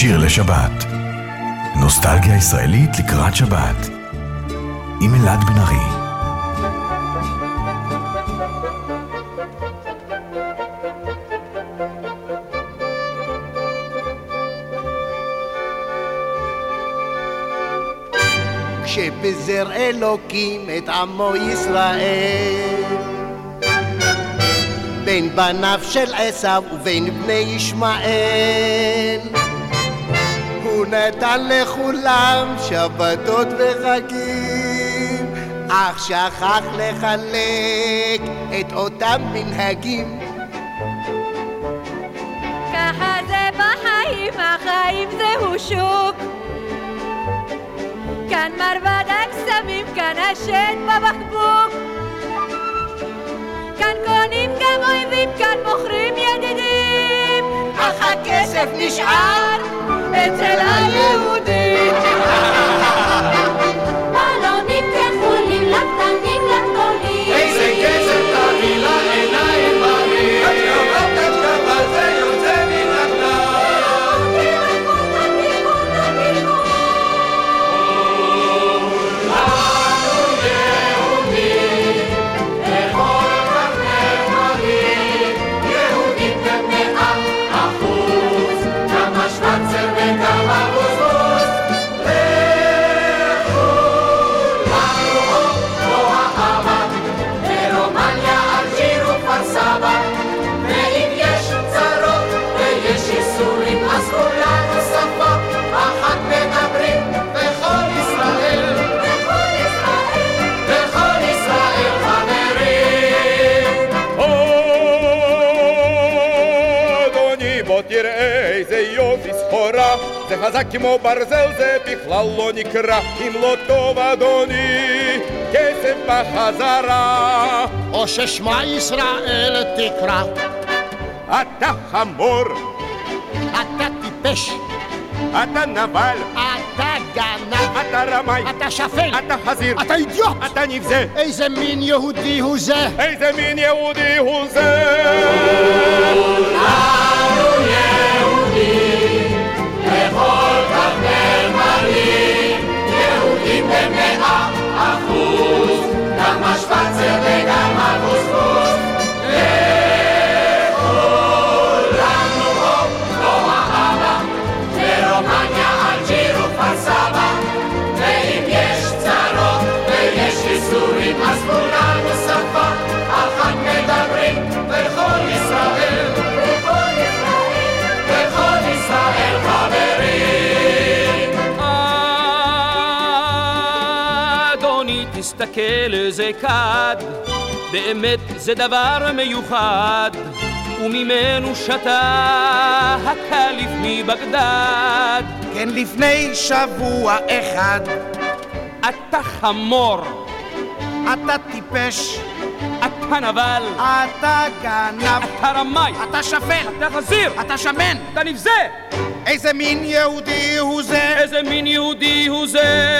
שיר לשבת. נוסטלגיה ישראלית לקראת שבת. עם אלעד בן ארי. כשבזר אלוקים את עמו ישראל בין בניו של עשיו ובין בני ישמעאל נתן לכולם שבתות וחגים. אך שכח לחלק את אותם מנהגים. ככה זה בחיים, החיים זהו שוק. כאן מרבד הקסמים, כאן השד בבקבוק. כאן קונים גם אויבים, כאן מוכרים ידידים הכסף נשאר אצל היהודים חזק כמו ברזל זה בכלל לא נקרא אם לא טוב אדוני כסף בחזרה או ששמע ישראל תקרא אתה חמור אתה טיפש אתה נבל אתה גנב אתה רמאי אתה שפל אתה חזיר אתה אידיוט אתה נבזה איזה מין יהודי הוא זה איזה מין יהודי הוא זה תסתכל איזה כד, באמת זה דבר מיוחד, וממנו שתה הקליף מבגדד. כן לפני שבוע אחד. אתה חמור, אתה טיפש, אתה נבל, אתה גנב, אתה רמאי, אתה שפל, אתה חזיר, אתה שמן, אתה נבזה! איזה מין יהודי הוא זה? איזה מין יהודי הוא זה?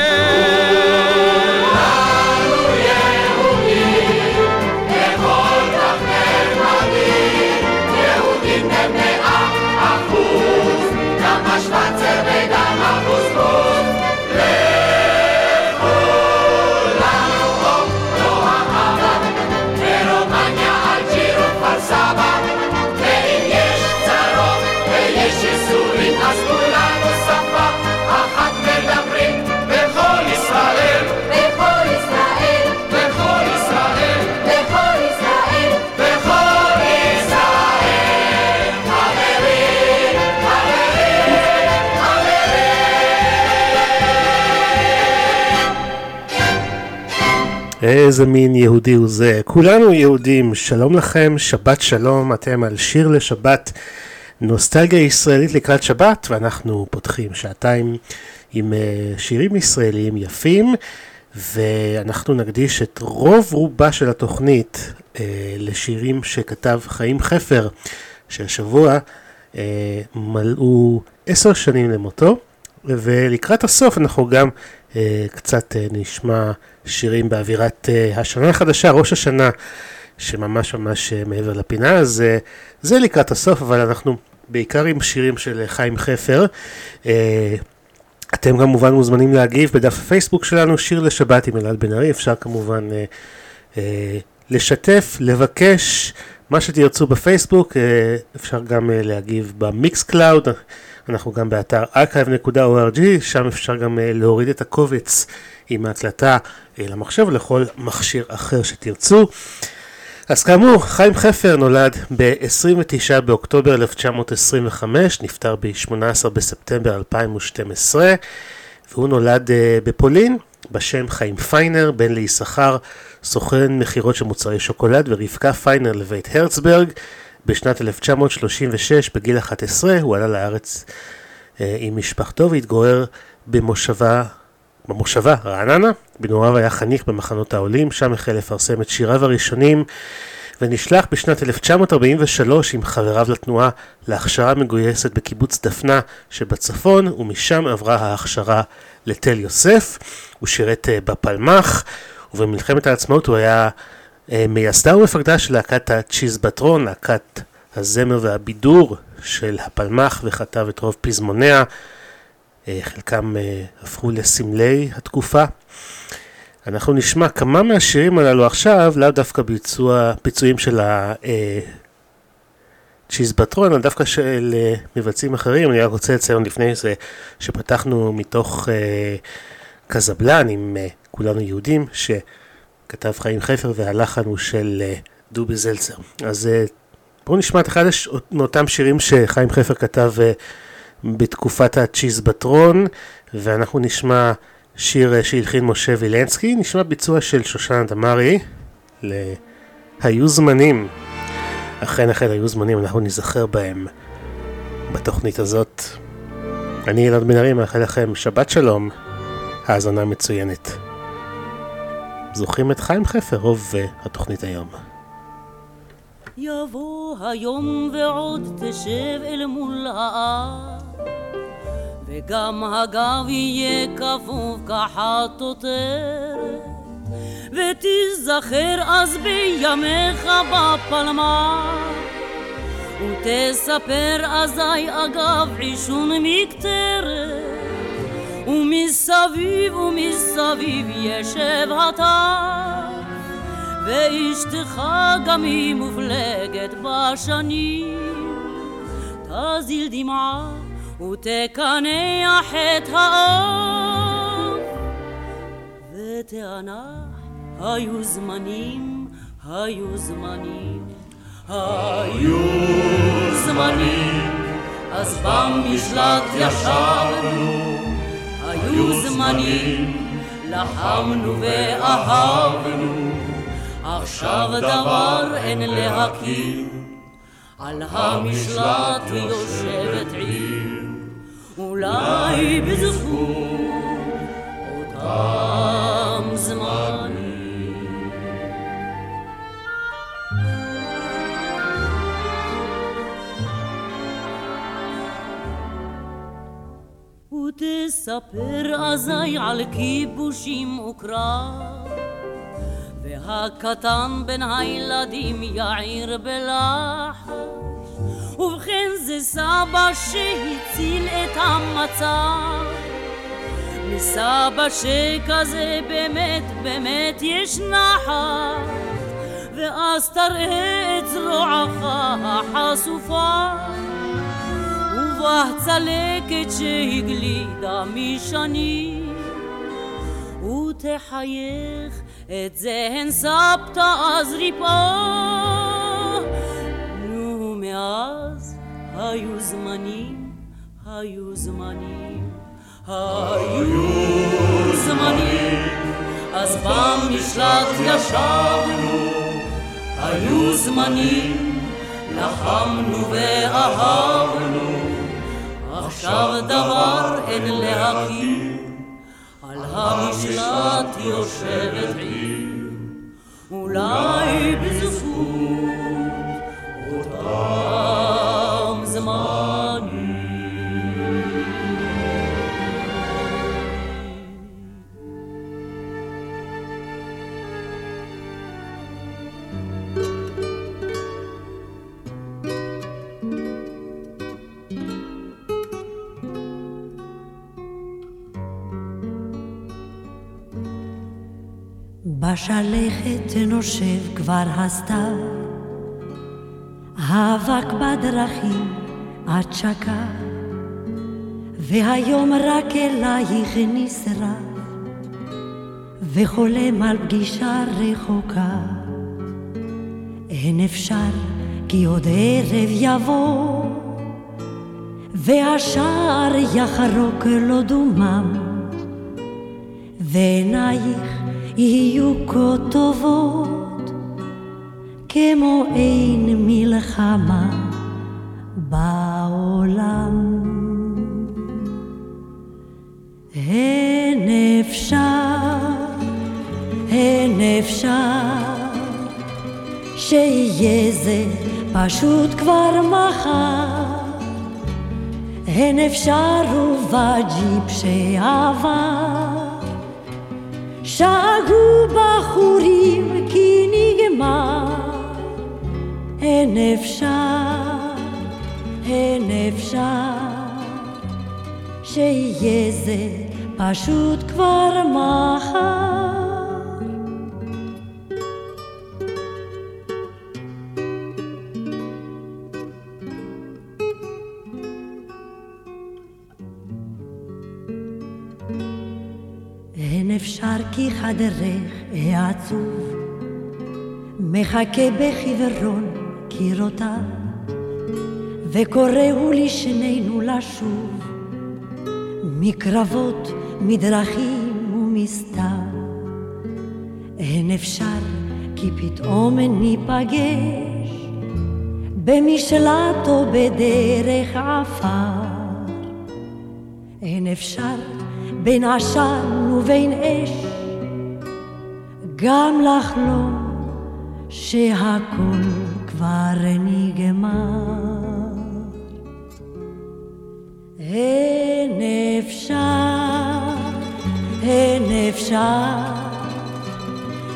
איזה מין יהודי הוא זה. כולנו יהודים, שלום לכם, שבת שלום, אתם על שיר לשבת, נוסטלגיה ישראלית לקראת שבת, ואנחנו פותחים שעתיים עם אה, שירים ישראליים יפים, ואנחנו נקדיש את רוב רובה של התוכנית אה, לשירים שכתב חיים חפר, שהשבוע אה, מלאו עשר שנים למותו. ולקראת הסוף אנחנו גם קצת אה, נשמע שירים באווירת אה, השנה החדשה, ראש השנה, שממש ממש אה, מעבר לפינה, אז אה, זה לקראת הסוף, אבל אנחנו בעיקר עם שירים של חיים חפר. אה, אתם כמובן מוזמנים להגיב בדף הפייסבוק שלנו, שיר לשבת עם אלעד בן ארי, אפשר כמובן אה, אה, לשתף, לבקש, מה שתרצו בפייסבוק, אה, אפשר גם אה, להגיב ב Mixcloud, אנחנו גם באתר archive.org, שם אפשר גם אה, להוריד את הקובץ עם ההקלטה אה, למחשב לכל מכשיר אחר שתרצו. אז כאמור, חיים חפר נולד ב-29 באוקטובר 1925, נפטר ב-18 בספטמבר 2012, והוא נולד אה, בפולין בשם חיים פיינר, בן ליששכר, סוכן מכירות של מוצרי שוקולד, ורבקה פיינר לבית הרצברג. בשנת 1936, בגיל 11, הוא עלה לארץ uh, עם משפחתו והתגורר במושבה במושבה רעננה, בנעוריו היה חניך במחנות העולים, שם החל לפרסם את שיריו הראשונים ונשלח בשנת 1943 עם חבריו לתנועה להכשרה מגויסת בקיבוץ דפנה שבצפון ומשם עברה ההכשרה לתל יוסף. הוא שירת אה, בפלמ"ח ובמלחמת העצמאות הוא היה אה, מייסדה ומפקדה של להקת הצ'יזבטרון, להקת הזמר והבידור של הפלמ"ח וכתב את רוב פזמוניה. אה, חלקם אה, הפכו לסמלי התקופה. אנחנו נשמע כמה מהשירים הללו עכשיו, לאו דווקא ביצוע, ביצועים של הצ'יזבטרון, אלא דווקא של אה, מבצעים אחרים. אני רק רוצה לציין לפני זה שפתחנו מתוך קזבלן עם כולנו יהודים, שכתב חיים חפר והלחן הוא של דובי זלצר. אז בואו נשמע את אחד מאותם שירים שחיים חפר כתב בתקופת הצ'יזבטרון, ואנחנו נשמע שיר אה, שהלחין משה וילנסקי, נשמע ביצוע של שושנה דמארי ל"היו זמנים". אכן אכן היו זמנים, אנחנו ניזכר בהם בתוכנית הזאת. אני אלעד בן ארי, מאחל לכם שבת שלום, האזנה מצוינת. זוכרים את חיים חפר, רוב uh, התוכנית היום. יבוא היום ועוד תשב אל מול האר וגם הגב יהיה כפוף כחטוטרת ותיזכר אז בימיך בפלמה ותספר אזי אגב עישון מקטרת ומסביב ומסביב ישב הטף ואשתך גם היא מופלגת בשנים תזיל דמעה ותקנח את האור ותענח היו זמנים, היו זמנים, היו זמנים אז במשלט ישבנו היו זמנים לחמנו ואהבנו עכשיו דבר אין להכיר על המשלט יושבת עיר, אולי בזכות אותם זמנים. ותספר אזי על כיבושים וקרב והקטן בין הילדים יעיר בלחש ובכן זה סבא שהציל את המצב מסבא שכזה באמת באמת יש נחת ואז תראה את זרועך החשופה ובצלקת שהגלידה משנים ותחייך את זה הן סבתא אז ריפאה. נו, מאז היו זמנים, היו זמנים, היו זמנים, אז במשלט ישבנו, היו זמנים, לחמנו ואהבנו, עכשיו דבר אין להכיר. על המשלט יושבת עיר, אולי בזכות אותם בשלכת נושב כבר הסתיו, האבק בדרכים עד שקע, והיום רק אלייך נשרף, וחולם על פגישה רחוקה. אין אפשר כי עוד ערב יבוא, והשער יחרוק לו דומם, ועינייך יהיו כה טובות, כמו אין מלחמה בעולם. אין אפשר, אין אפשר, שיהיה זה פשוט כבר מחר. אין אפשר ובג'יפ שעבר שאגו בחורים כי נגמר. אין אפשר, אין אפשר שיהיה זה פשוט כבר מחר אפשר כי חדרך העצוב. מחכה בחיוורון קירותיו וקוראו לשנינו לשוב. מקרבות, מדרכים ומסתיו. אין אפשר כי פתאום ניפגש במשלט או בדרך עפר. אין אפשר בין עשן ובין אש, גם לחלום שהכל כבר נגמר. אין אפשר, אין אפשר,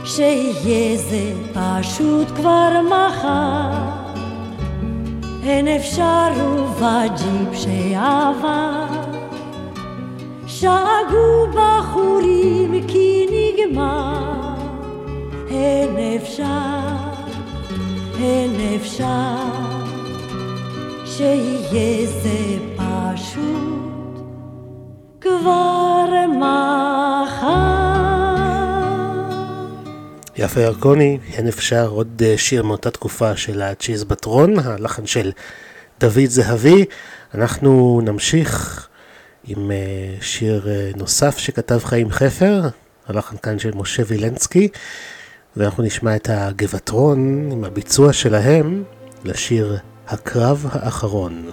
שיהיה זה פשוט כבר מחר. אין אפשר ובג'יפ שעבר שאגו בחורים כי נגמר, אין אפשר, אין אפשר, שיהיה זה פשוט כבר מחר. יפה ירקוני, אין אפשר עוד אה, שיר מאותה תקופה של הצ'יז בטרון, הלחן של דוד זהבי. אנחנו נמשיך עם אה, שיר אה, נוסף שכתב חיים חפר, הלחן כאן של משה וילנסקי, ואנחנו נשמע את הגבעטרון עם הביצוע שלהם לשיר הקרב האחרון.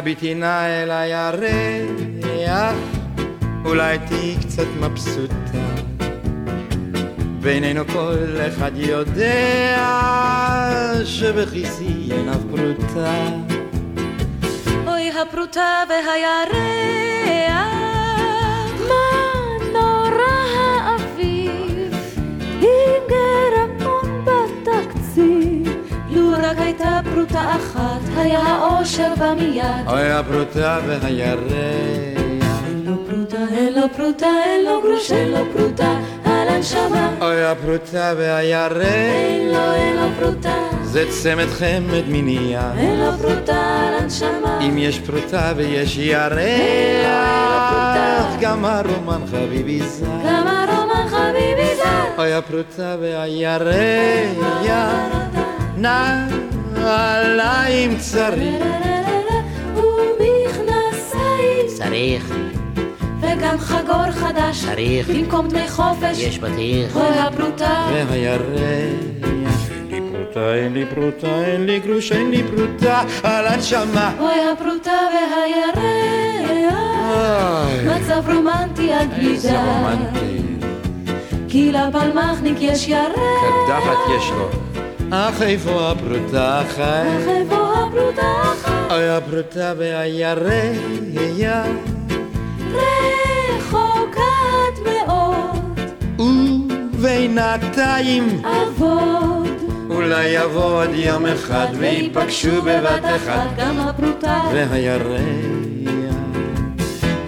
הביטי נא אל הירח, אולי תהיי קצת מבסוטה. בינינו כל אחד יודע שבכיסי עיניו פרוטה. אוי הפרוטה והירח, מה נורא האביב, עם גירעון בתקציב. לו רק הייתה פרוטה היה האושר בא מיד. אוי הפרוטה והירח. אין לו פרוטה, אין לו פרוטה, אין לו גרוש, אין לו פרוטה, על הנשמה. אוי הפרוטה והירח. אין לו, אין לו פרוטה, זה צמד חמד מנייה. אין לו פרוטה, על הנשמה. אם יש פרוטה ויש ירח, גם הרומן חביבי זר. גם הרומן חביבי זר. אוי הפרוטה והירח, נעליים צריך. ומכנסיים. צריך, וגם חגור חדש. צריך. במקום דמי חופש. יש בטיח. אוי הפרוטה. והירח. אין לי פרוטה, אין לי פרוטה, אין לי גרוש, אין לי פרוטה, על הנשמה. אוי הפרוטה והירח. מצב רומנטי עד בלי איזה. רומנטי. כי לפלמחניק יש ירח. קדחת יש לו. אך איפה הפרוטה חי? אך איפה הפרוטה חי? אוי הפרוטה והירח. רחוקת מאוד. ובינתיים אבוד. אולי יבוא עוד יום אחד ויפגשו בבת אחת גם הפרוטה. והירח.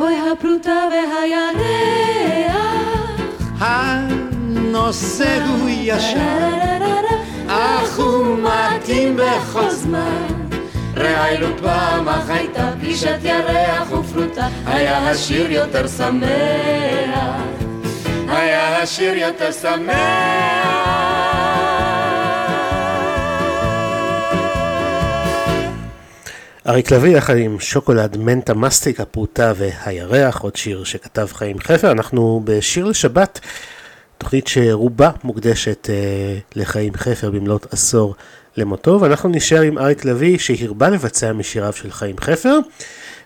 אוי הפרוטה והירח. הנושא הוא ישר, אך הוא מתאים בכל זמן. ראינו פעם אך הייתה פגישת ירח ופרוטה, היה השיר יותר שמח. היה השיר יותר אריק לביא יחד עם שוקולד מנטה מסטיק, הפרוטה והירח, עוד שיר שכתב חיים חפר. אנחנו בשיר לשבת, תוכנית שרובה מוקדשת אה, לחיים חפר במלאת עשור למותו, ואנחנו נשאר עם אריק לביא שהרבה לבצע משיריו של חיים חפר,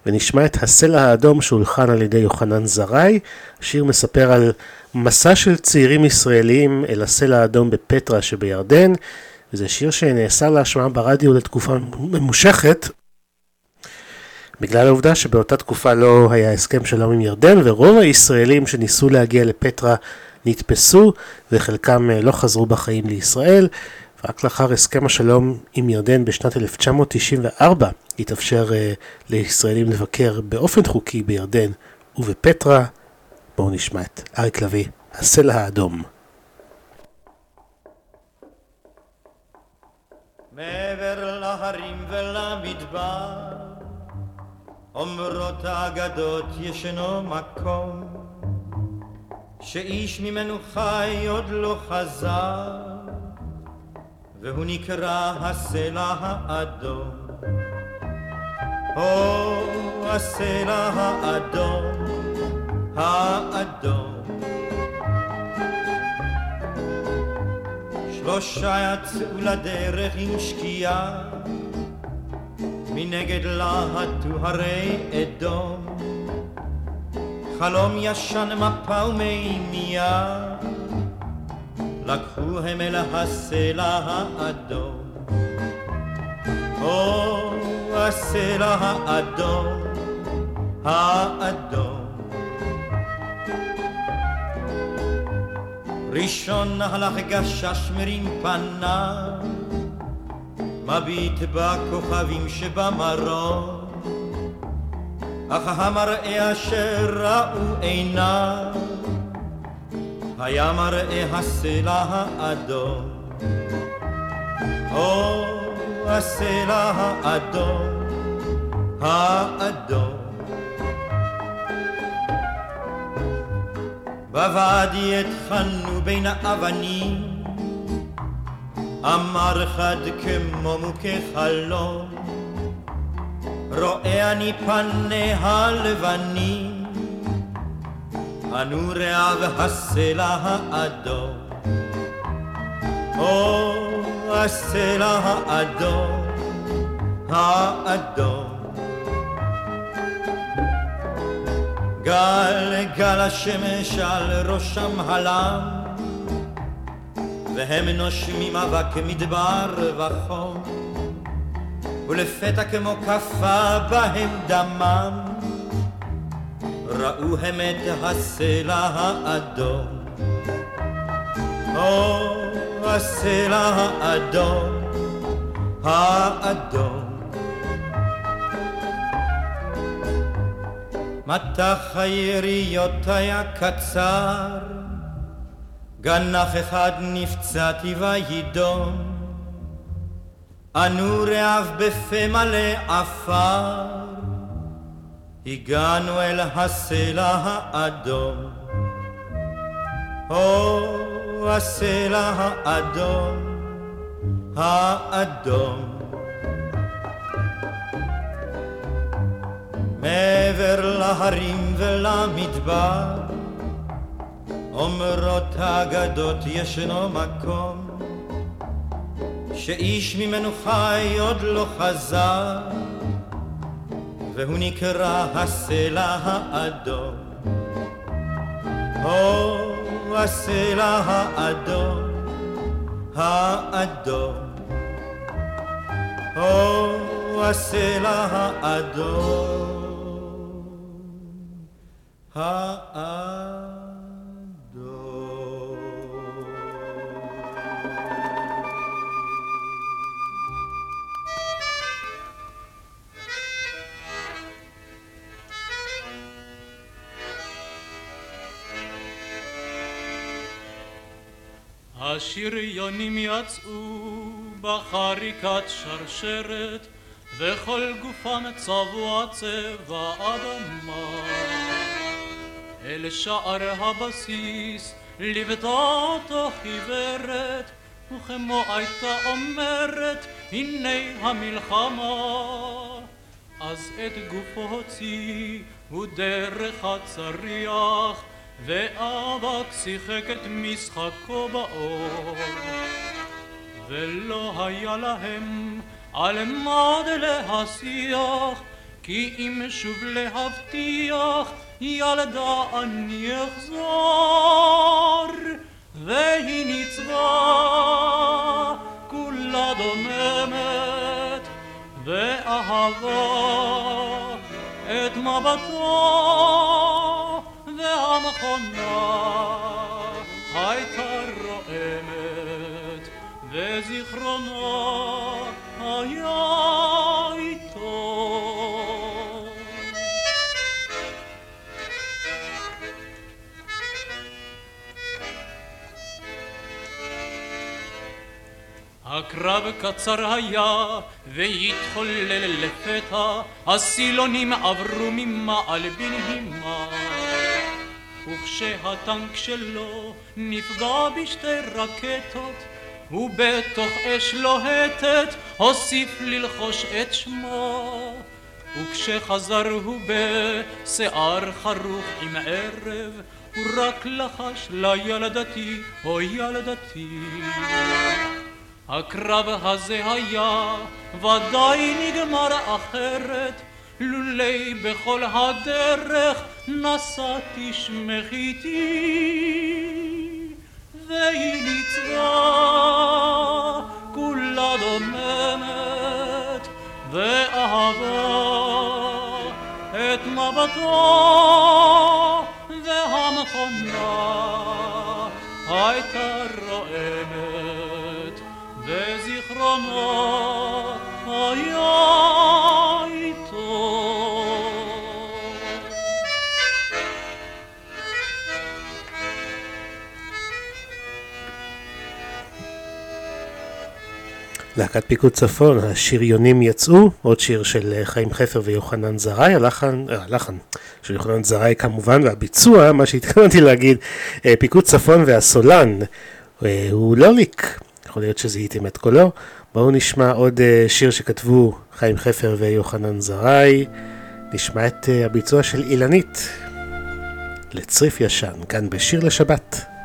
ונשמע את הסלע האדום שהולחן על ידי יוחנן זרעי. השיר מספר על מסע של צעירים ישראלים אל הסלע האדום בפטרה שבירדן, וזה שיר שנאסר להשמעה ברדיו לתקופה ממושכת. בגלל העובדה שבאותה תקופה לא היה הסכם שלום עם ירדן, ורוב הישראלים שניסו להגיע לפטרה נתפסו, וחלקם אה, לא חזרו בחיים לישראל. רק לאחר הסכם השלום עם ירדן בשנת 1994 התאפשר uh, לישראלים לבקר באופן חוקי בירדן ובפטרה. בואו נשמע את אריק לביא, הסלע האדום. מעבר להרים ולמדבר, אומרות האגדות ישנו מקום, שאיש ממנו חי עוד לא חזר, והוא נקרא הסלע האדום. או הסלע האדום, האדום. שלושה יצאו לדרך עם שקיעה, מנגד להטו הרי אדום. חלום ישן מפה ומימייה, לקחו הם אל הסלע האדום. או הסלע האדום, האדום. ראשון הלך גשש מרים פניו, מביט בכוכבים שבמרום, אך המראה אשר ראו עיניו, היה מראה הסלע האדום. או הסלע האדום, האדום. בוואדי התחלנו בין האבנים, אמר חד כמו מוכה חלום, רואה אני פניה לבנים, ענו רעב הסלע האדום. או הסלע האדום, האדום. גל גל השמש על ראשם הלם, והם נושמים אבק מדבר וחום. ולפתע כמו כפה בהם דמם ראו הם את הסלע האדום. או הסלע האדום האדום. מטח היריות היה קצר, גנח אחד נפצעתי וידום, אנו רעב בפה מלא עפר, הגענו אל הסלע האדום. או הסלע האדום, האדום. מעבר להרים ולמדבר, אומרות האגדות ישנו מקום, שאיש ממנו חי עוד לא חזר, והוא נקרא הסלע האדום. או הסלע האדום, האדום. או הסלע האדום. השריונים יצאו בחריקת שרשרת וכל גופם צבוע צבע אדמה אל שער הבסיס ליוותה אותו חיוורת וכמו הייתה אומרת הנה המלחמה אז את גופו הוציא הוא דרך הצריח ואבק שיחק את משחקו באור ולא היה להם על מה להשיח כי אם שוב להבטיח ילדה אני אחזור. והיא ניצבה כולה דוממת ואהבה את מבטו והמכונה הייתה רועמת וזיכרונה היה איתו הקרב קצר היה והתחולל לפתע הסילונים עברו ממעל בנהימה וכשהטנק שלו נפגע בשתי רקטות ובתוך אש לוהטת הוסיף ללחוש את שמו. וכשחזר הוא בשיער חרוך עם ערב הוא רק לחש לילדתי, או ילדתי הקרב הזה היה ודאי נגמר אחרת לולי בכל הדרך נשאתי שמך איתי והיא ניצבה כולה דוממת ואהבה את מבטו והמכונה הייתה רועמת וזיכרונו להקת פיקוד צפון, השריונים יצאו, עוד שיר של אה, חיים חפר ויוחנן זרעי, הלחן, אה, הלחן של יוחנן זרעי כמובן, והביצוע, מה שהתכוונתי להגיד, אה, פיקוד צפון והסולן, הוא לוליק, יכול להיות שזה ייתם את קולו. בואו נשמע עוד שיר שכתבו חיים חפר ויוחנן זרעי, נשמע את הביצוע של אילנית, לצריף ישן, כאן בשיר לשבת.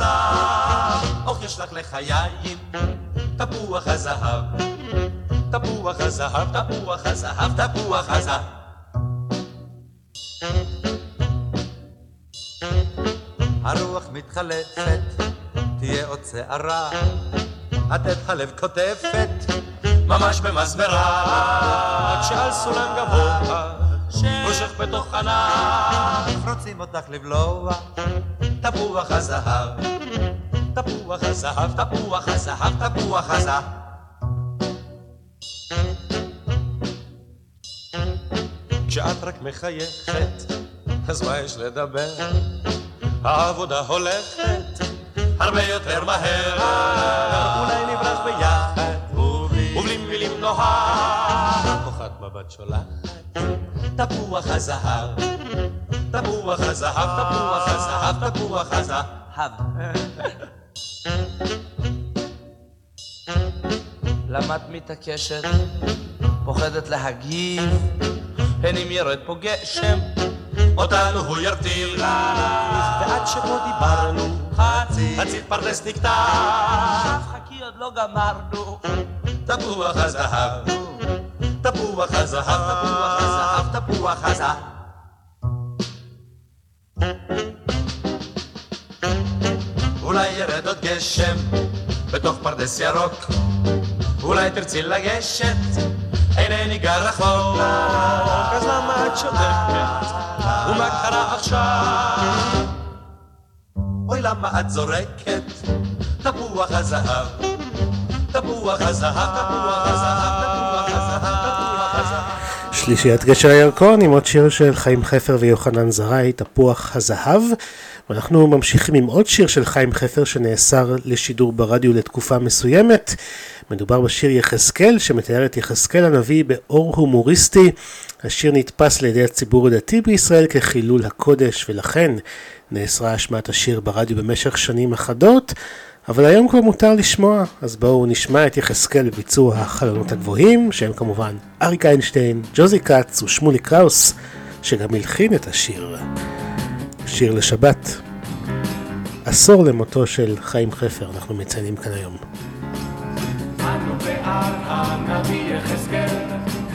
הסתיו, אוך יש לך לחיים, תפוח הזהב. תפוח הזהב, תפוח הזהב, תפוח הזהב. הרוח מתחלפת, תהיה עוד שערה, הדד הלב קוטפת, ממש במסמרה, כשעל סולם גבוה, ראשך בתוך ענף, רוצים אותך לבלוע, תפוח הזהב, תפוח הזהב, תפוח הזהב, תפוח הזהב. כשאת רק מחייכת, אז מה יש לדבר? העבודה הולכת הרבה יותר מהר. אולי נברח ביחד, ובלי מילים נוהר. כוחת מבט שולחת, תפוח הזהב, תפוח הזהב, תפוח הזהב, תפוח הזהב. למה את מתעקשת? פוחדת להגיב? הן אם ירד פה גשם, אותנו הוא ירטיב. ועד שפה דיברנו, חצי פרדס נקטף. חכי עוד לא גמרנו. תפוח הזהב, תפוח הזהב, תפוח הזהב, תפוח הזהב. אולי ירד עוד גשם בתוך פרדס ירוק, אולי תרצי לגשת, אינני גר רחוק. אז למה את שותקת? ומה קרה עכשיו? אוי למה את זורקת תפוח הזהב, תפוח הזהב, תפוח הזהב. שלישיית גשר הירקון עם עוד שיר של חיים חפר ויוחנן זרעי, תפוח הזהב. ואנחנו ממשיכים עם עוד שיר של חיים חפר שנאסר לשידור ברדיו לתקופה מסוימת. מדובר בשיר יחזקאל שמתאר את יחזקאל הנביא באור הומוריסטי. השיר נתפס על ידי הציבור הדתי בישראל כחילול הקודש ולכן נאסרה השמעת השיר ברדיו במשך שנים אחדות. אבל היום כבר מותר לשמוע, אז בואו נשמע את יחזקאל בביצוע החלונות הגבוהים, שהם כמובן אריק איינשטיין, ג'וזי כץ ושמולי קראוס, שגם הלחין את השיר. שיר לשבת. עשור למותו של חיים חפר, אנחנו מציינים כאן היום. אנו בעל הנביא יחזקאל,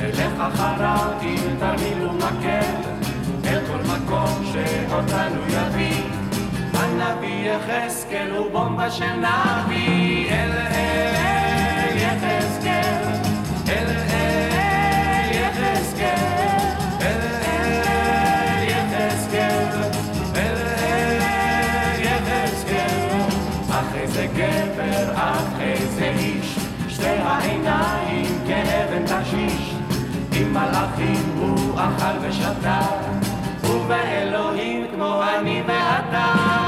נלך אחריו עם תרמיל ומקל, אל כל מקום שאותנו יביא. הנביא יחזקאל הוא של נביא, אל אל אל אל יחזקאל, אל אל יחזקאל, מלאכים הוא אכל ושתה, ובאלוהים כמו אני ואתה.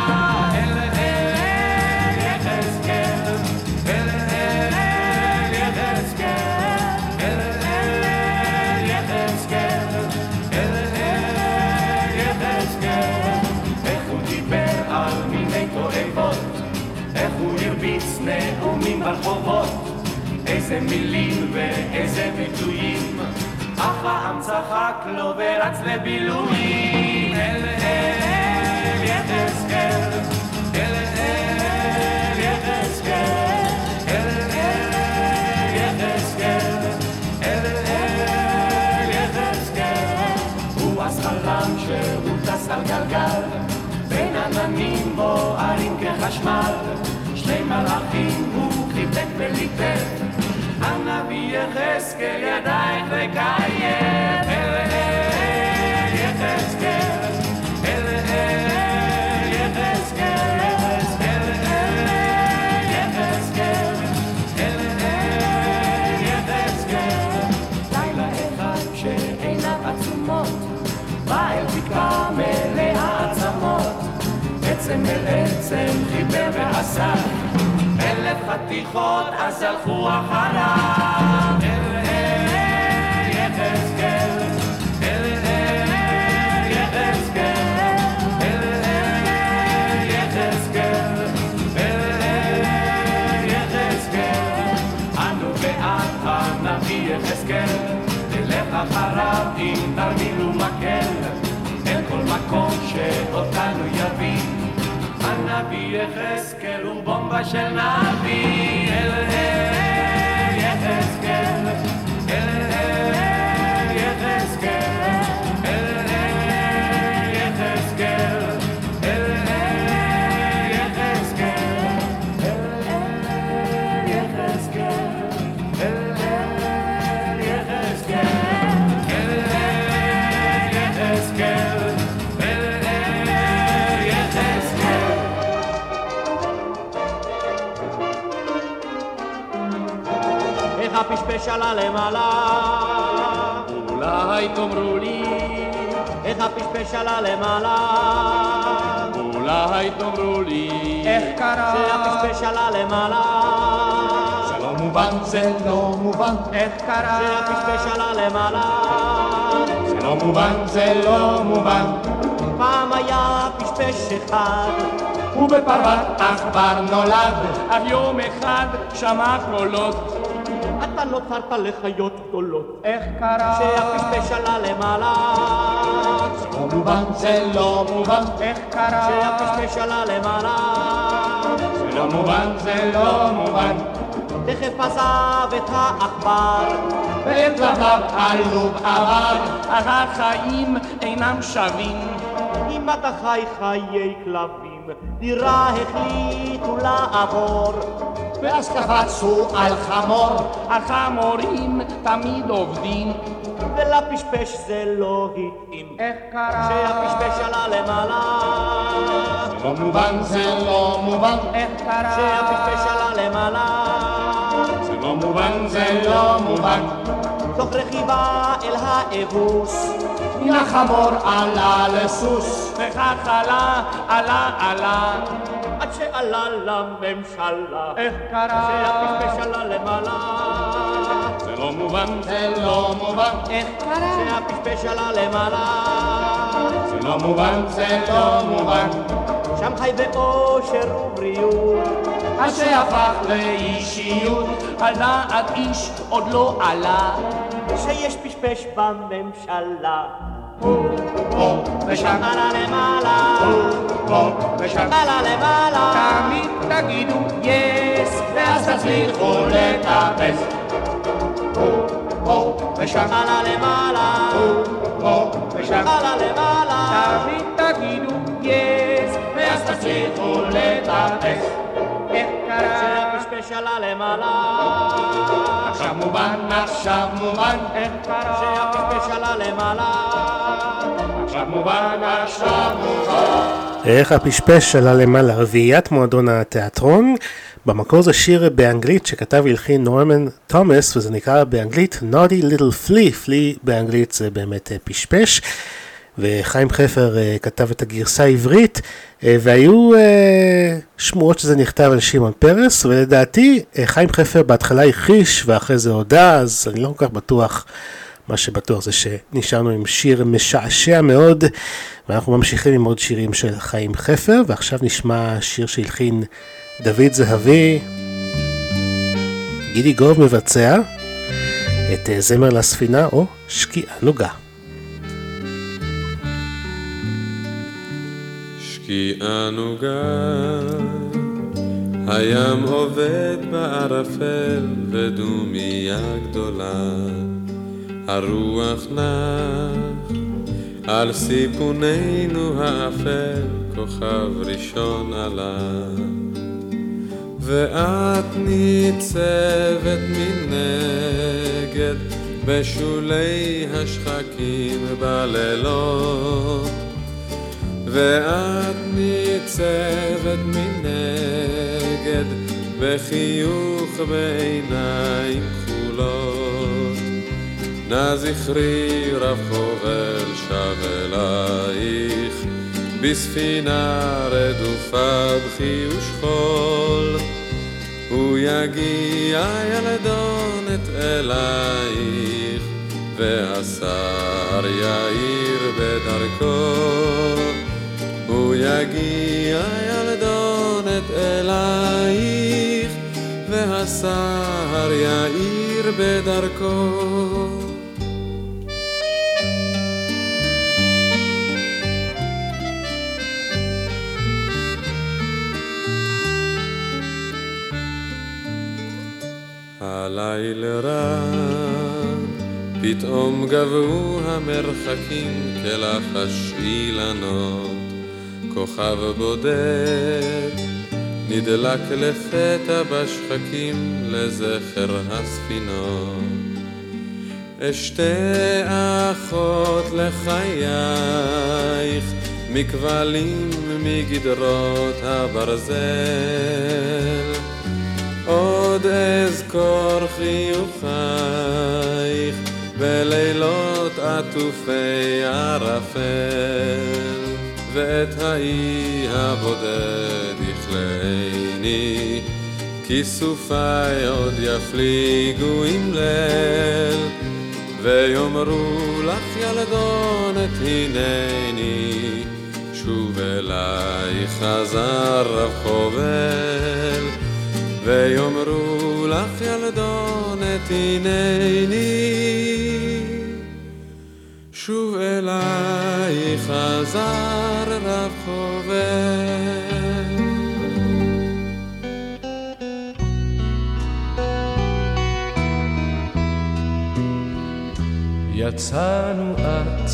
ברחובות, איזה מילים ואיזה ביטויים, אך העם צחק לו ורץ לבילויים. אל אל יחזקאל, אל אל יחזקאל, שהוא טס גלגל, בין עננים בוערים כחשמל, שני מלאכים חיבק וליטף, הנביא יחזקאל ידייך לקיים. אל אל יחזקאל, אל אל יחזקאל, אל אל יחזקאל, אל אל יחזקאל. לילה אחד שעיניו עצומות, בא אל תקרה מלאה עצמות, עצם אל עצם חיבר אלף חתיכות אז הלכו אחריו. אראה יחזקאל, אראה יחזקאל. אחריו אם תרמיל ומקל, אין כל מקום שאותנו יביא. הנביא יחזקאל הוא בומבה של נביא, אל אל יחזקאל, איך הפשפש עלה למעלה? אולי תאמרו לי, איך הפשפש עלה למעלה? אולי תאמרו לי, איך קרה? שהפשפש עלה למעלה? זה לא מובן, זה לא מובן, איך קרה? שהפשפש עלה למעלה? זה לא מובן, זה לא מובן, פעם היה פשפש אחד ובפרוות עכבר נולד, אך יום אחד שמע קולות, אתה נוצרת לחיות גדולות. איך קרה? שהפשפש עלה למעלה. זה לא מובן, זה לא מובן, איך קרה? שהפשפש עלה למעלה. זה לא מובן, זה לא מובן, תכף עזב את העכבר. ואת לבב עלוב עבר, החיים אינם שווים, אם אתה חי חיי כלבים דירה החליטו לעבור ואז קפצו על חמור, החמורים תמיד עובדים, ולפשפש זה לא התאים איך קרה? שהפשפש עלה למעלה זה לא מובן, זה לא מובן, איך קרה? שהפשפש עלה למעלה זה לא מובן זה לא מובן. תוך רכיבה אל האבוס, מן החמור עלה לסוס, וכך עלה, עלה, עלה. עד שעלה לממשלה, איך קרה? שהפשפש עלה למעלה. זה לא מובן, זה לא מובן. איך קרה? שהפשפש עלה למעלה. זה לא מובן, זה לא מובן. שם חי באושר ובריאות. עד שהפך לאישיות, עלה עד איש עוד לא עלה. שיש פשפש בממשלה. פה ושם, עלה למעלה, פה ושם, עלה למעלה. תמיד תגידו יס, ואז תצליחו לטפס. עלה למעלה, עלה למעלה. תמיד תגידו יס, ואז תצליחו לטפס. איך קרה? שהפשפש עלה למעלה. עכשיו מובן, עכשיו מובן, איך קרה? שהפשפש עלה למעלה. איך הפשפש עלה למעלה, רביעיית מועדון התיאטרון. במקור זה שיר באנגלית שכתב והלחין נורמן תומאס וזה נקרא באנגלית Naughty Little Flea, Flea באנגלית זה באמת אה, פשפש. וחיים חפר uh, כתב את הגרסה העברית, uh, והיו uh, שמועות שזה נכתב על שמעון פרס, ולדעתי uh, חיים חפר בהתחלה הכחיש ואחרי זה הודה, אז אני לא כל כך בטוח. מה שבטוח זה שנשארנו עם שיר משעשע מאוד, ואנחנו ממשיכים עם עוד שירים של חיים חפר, ועכשיו נשמע שיר שהלחין דוד זהבי, גידי גוב מבצע את זמר לספינה או שקיעה נוגה. שקיעה נוגה, הים עובד בערפל ודומיה גדולה, הרוח נח על סיפוננו האפל, כוכב ראשון עלה. ואת ניצבת מנגד בשולי השחקים בלילות ואת ניצבת מנגד בחיוך בעיניים כחולות נא זכרי רב חובל שב אלייך בספינה רדופה בכי ושכול. הוא יגיע ילדונת אלייך והשר יאיר בדרכו. הוא יגיע ילדונת אלייך והשר יאיר בדרכו הלילה רע, פתאום גבו המרחקים כלחש אילנות, כוכב בודד נדלק לפתע בשחקים לזכר הספינות. אשתי אחות לחייך, מכבלים מגדרות הברזל. עוד אזכור חיוכייך בלילות עטופי ערפל ואת האי הבודד יכלני כיסופיי עוד יפליגו עם ליל ויאמרו לך ילדונת הנני שוב אליי חזר רב חובל ויאמרו לך ילדונת הנני שוב אליי חזר רב חובל יצאנו את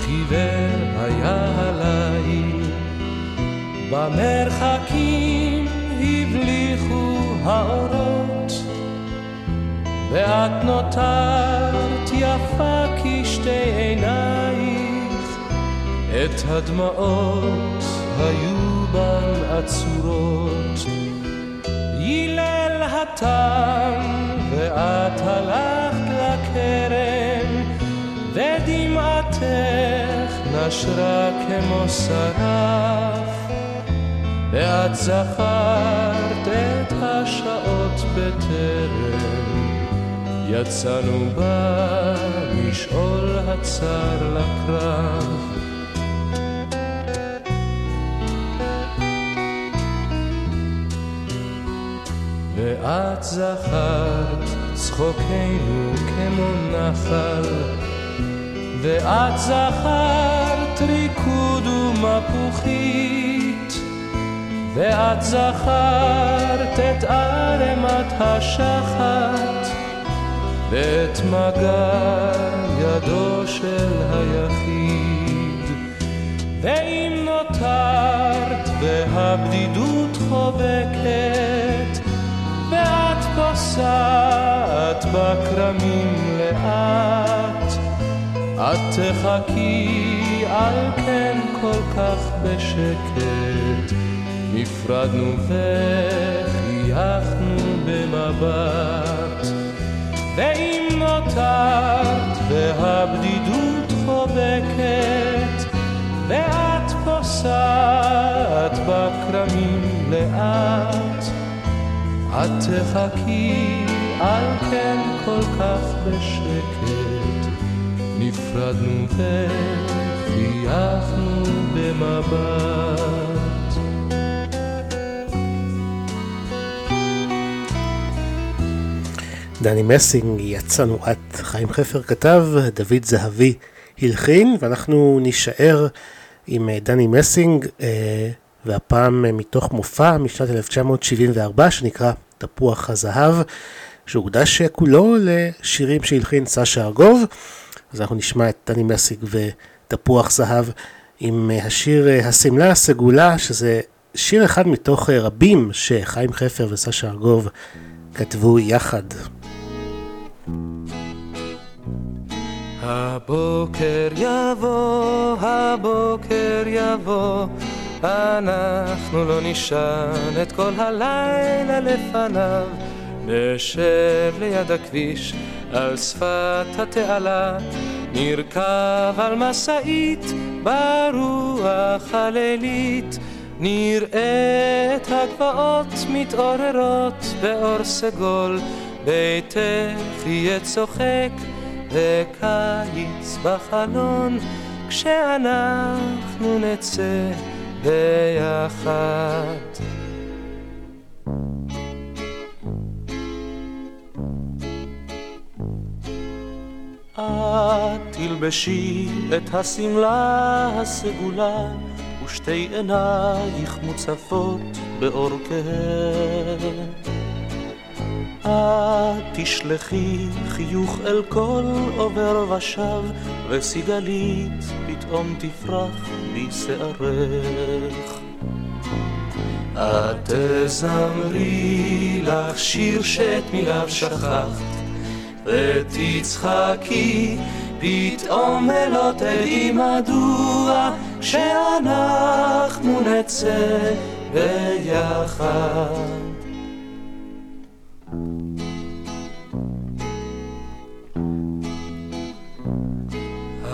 חיוור היה הליל במרחקים הבליחו האורות. ואת נותרת יפה כשתי עינייך. את הדמעות היו בן עצורות. הלל התם ואת הלכת לכרם, ודמעתך נשרה כמו שרף, ואת זכרת את השעות בטרם, יצאנו במשעול הצר לקרב. ואת זכרת צחוקנו כמו נחל, ואת זכרת ריקוד ומפוחית, ואת זכרת את ערמת השחת, ואת מגע ידו של היחיד. ואם נותרת והבדידות חובקת, ואת פוסעת בכרמים לאט, את תחכי על כן כל כך בשקט, נפרדנו וחייכנו במבט. ואם נותרת והבדידות חובקת, ואת פוסעת בכרמים לאט, את תחכי על כן כל כך בשקט, נפרדנו וחייכנו במבט. דני מסינג, יצאנו את, חיים חפר כתב, דוד זהבי הלחין, ואנחנו נישאר עם אה, דני מסינג, אה, והפעם אה, מתוך מופע משנת 1974 שנקרא תפוח הזהב, שהוקדש כולו לשירים שהלחין סשה ארגוב. אז אנחנו נשמע את דני מסינג ותפוח זהב עם השיר השמלה הסגולה, שזה שיר אחד מתוך רבים שחיים חפר וסשה ארגוב כתבו יחד. הבוקר יבוא, הבוקר יבוא, אנחנו לא נשען את כל הלילה לפניו. נשב ליד הכביש, על שפת התעלה, נרכב על משאית ברוח הלילית. נראה את הגבעות מתעוררות באור סגול, ביתך יהיה צוחק וקיץ בחלון, כשאנחנו נצא ביחד. את תלבשי את השמלה הסגולה ושתי עינייך מוצפות באור כהה. את תשלחי חיוך אל כל עובר ושב, וסיגלית פתאום תפרח בשערך. את תזמרי לך שיר שאת מיליו שכחת, ותצחקי פתאום ולא תדעי מדוע, כשאנחנו נצא ביחד.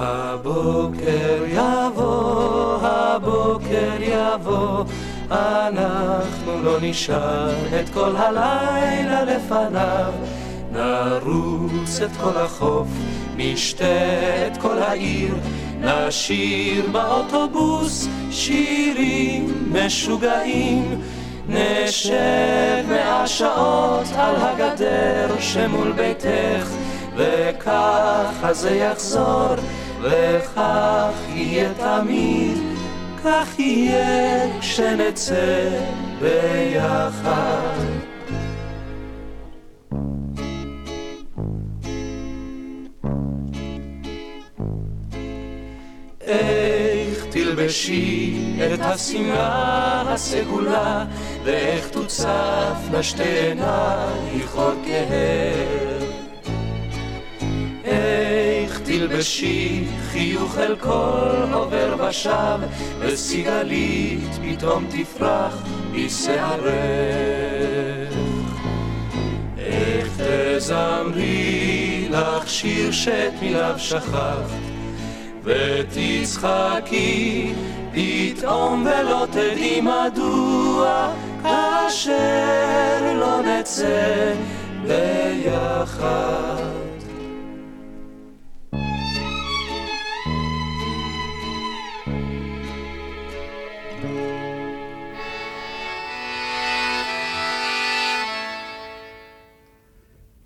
הבוקר יבוא, הבוקר יבוא, אנחנו לא נשאר את כל הלילה לפניו. נרוץ את כל החוף, נשתה את כל העיר, נשיר באוטובוס שירים משוגעים. נשב מאה שעות על הגדר שמול ביתך, וככה זה יחזור וכך יהיה תמיד, כך יהיה כשנצא ביחד. איך תלבשי את השמלה הסגולה, ואיך תוצף שתי עינייך עוד כהה. תלבשי חיוך אל כל עובר ושב, וסיגלית פתאום תפרח בשערך. איך וזמרי לך שיר שאת מיליו שכחת, ותצחקי פתאום ולא תדעי מדוע, כאשר לא נצא ביחד.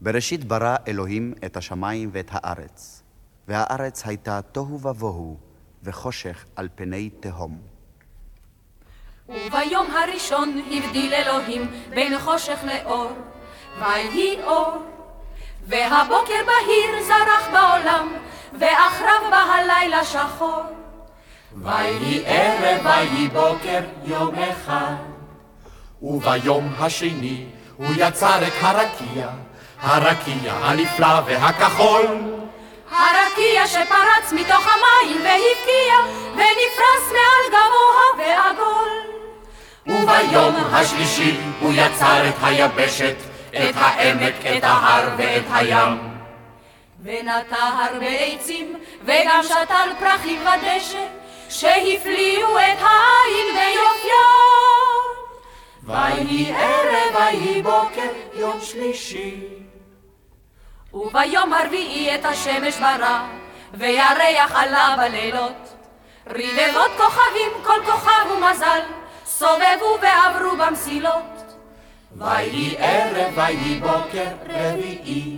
בראשית ברא אלוהים את השמיים ואת הארץ, והארץ הייתה תוהו ובוהו, וחושך על פני תהום. וביום הראשון הבדיל אלוהים בין חושך לאור, ויהי אור. והבוקר בהיר זרח בעולם, ואחריו בא הלילה שחור. ויהי ערב, ויהי בוקר, יום אחד. וביום השני הוא יצר את הרקיע, הרקיע הנפלא והכחול. הרקיע שפרץ מתוך המים והבקיע, ונפרס מעל גבוה ועגול. וביום השלישי הוא יצר את היבשת, את העמק, את ההר ואת הים. ונטע הרבה עצים, וגם שתל פרחים ודשא, שהפליאו את העין ביופיו. ויהי ערב, ויהי בוקר, יום שלישי. וביום הרביעי את השמש ברא, וירח עלה בלילות. רבבות כוכבים, כל כוכב ומזל, סובבו ועברו במסילות. ויהי ערב, ויהי בוקר, רביעי.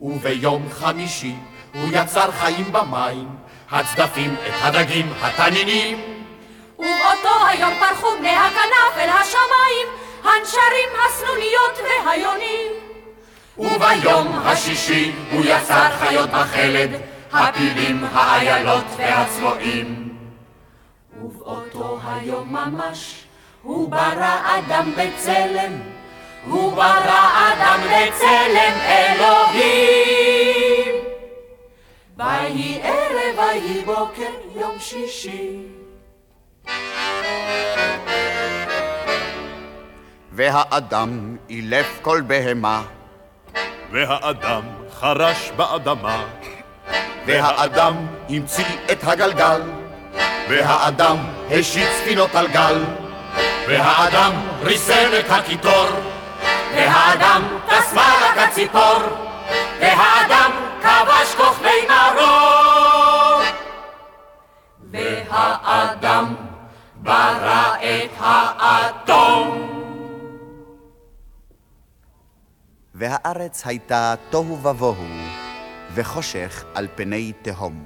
וביום חמישי הוא יצר חיים במים, הצדפים, את הדגים, התנינים. ובאותו היום פרחו בני הכנף אל השמיים, הנשרים, הסנוניות והיונים. וביום השישי הוא יצר חיות בחלד, הפילים, האיילות והצבועים. ובאותו היום ממש הוא ברא אדם בצלם, הוא ברא אדם בצלם אלוהים. ויהי ערב, ויהי בוקר, יום שישי. והאדם אילף כל בהמה, והאדם חרש באדמה, והאדם המציא את הגלגל, והאדם השית ספינות על גל, והאדם ריסן את הקיטור, והאדם טס מעלה כציפור, והאדם כבש כוכבי מרור. והאדם ברא את האטום. והארץ הייתה תוהו ובוהו, וחושך על פני תהום.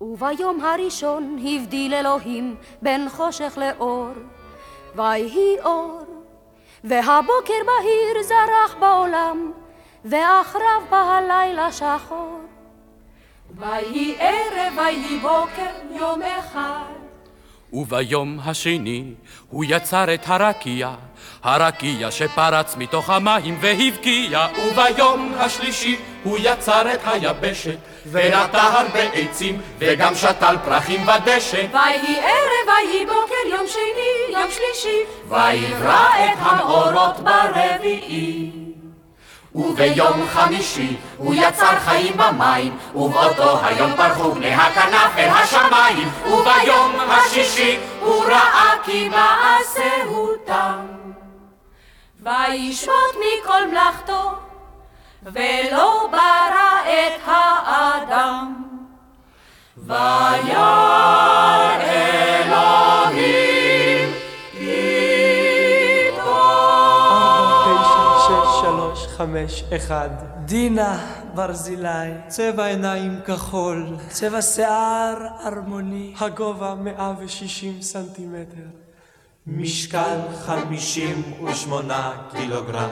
וביום הראשון הבדיל אלוהים בין חושך לאור, ויהי אור, והבוקר בהיר זרח בעולם, ואחריו בא הלילה שחור. ויהי ערב, ויהי בוקר, יום אחד. וביום השני הוא יצר את הרקיע, הרקיע שפרץ מתוך המים והבקיע. וביום השלישי הוא יצר את היבשת, ונטע הרבה עצים, וגם שתל פרחים ודשא. ויהי ערב, ויהי בוקר, יום שני, יום שלישי. ויברא את המאורות ברביעי. וביום חמישי הוא יצר חיים במים, ובאותו היום פרחו בני הכנף אל השמיים, וביום השישי הוא ראה כי מעשהו תם. וישמוט מכל מלאכתו, ולא ברא את האדם. וירא אלוהים שלוש, חמש, אחד. דינה ברזילי, צבע עיניים כחול, צבע שיער ארמוני, הגובה 160 סנטימטר. משקל חמישים ושמונה קילוגרם.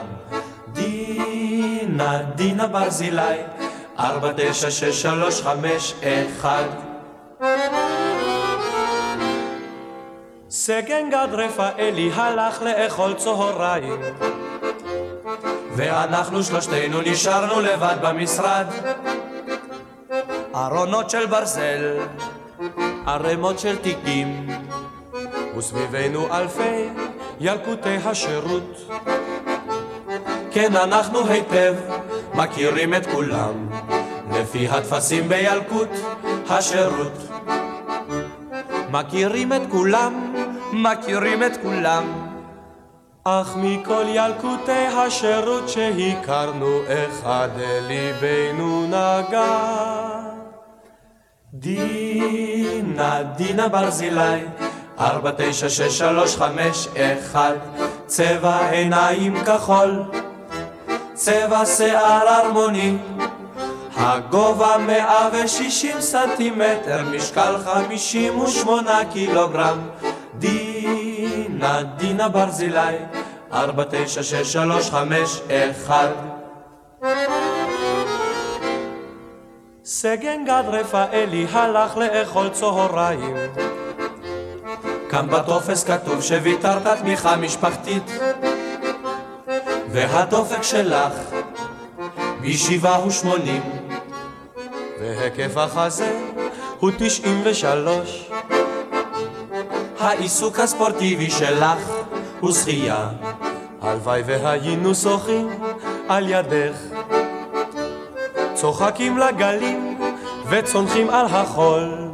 דינה, דינה ברזילי, ארבע, תשע, שש, שלוש, חמש, אחד. סגן גד רפאלי הלך לאכול צהריים ואנחנו שלושתנו נשארנו לבד במשרד. ארונות של ברזל, ערימות של תיקים, וסביבנו אלפי ילקוטי השירות. כן, אנחנו היטב מכירים את כולם, לפי הטפסים בילקוט השירות. מכירים את כולם, מכירים את כולם. אך מכל ילקוטי השירות שהכרנו, אחד ליבנו נגע. דינה, דינה ברזילי, ארבע, תשע, שש, שלוש, חמש, אחד, צבע עיניים כחול, צבע שיער הרמוני, הגובה מאה ושישים סנטימטר, משקל חמישים ושמונה קילוגרם, דינה, דינה ברזילי, ארבע, תשע, שש, שלוש, חמש, אחד. סגן גד רפאלי הלך לאכול צהריים. כאן בטופס כתוב שוויתרת תמיכה משפחתית, והדופק שלך משבעה ושמונים, והיקף החזה הוא תשעים ושלוש. העיסוק הספורטיבי שלך הוא שחייה, הלוואי והיינו שוחים על ידך. צוחקים לגלים וצונחים על החול.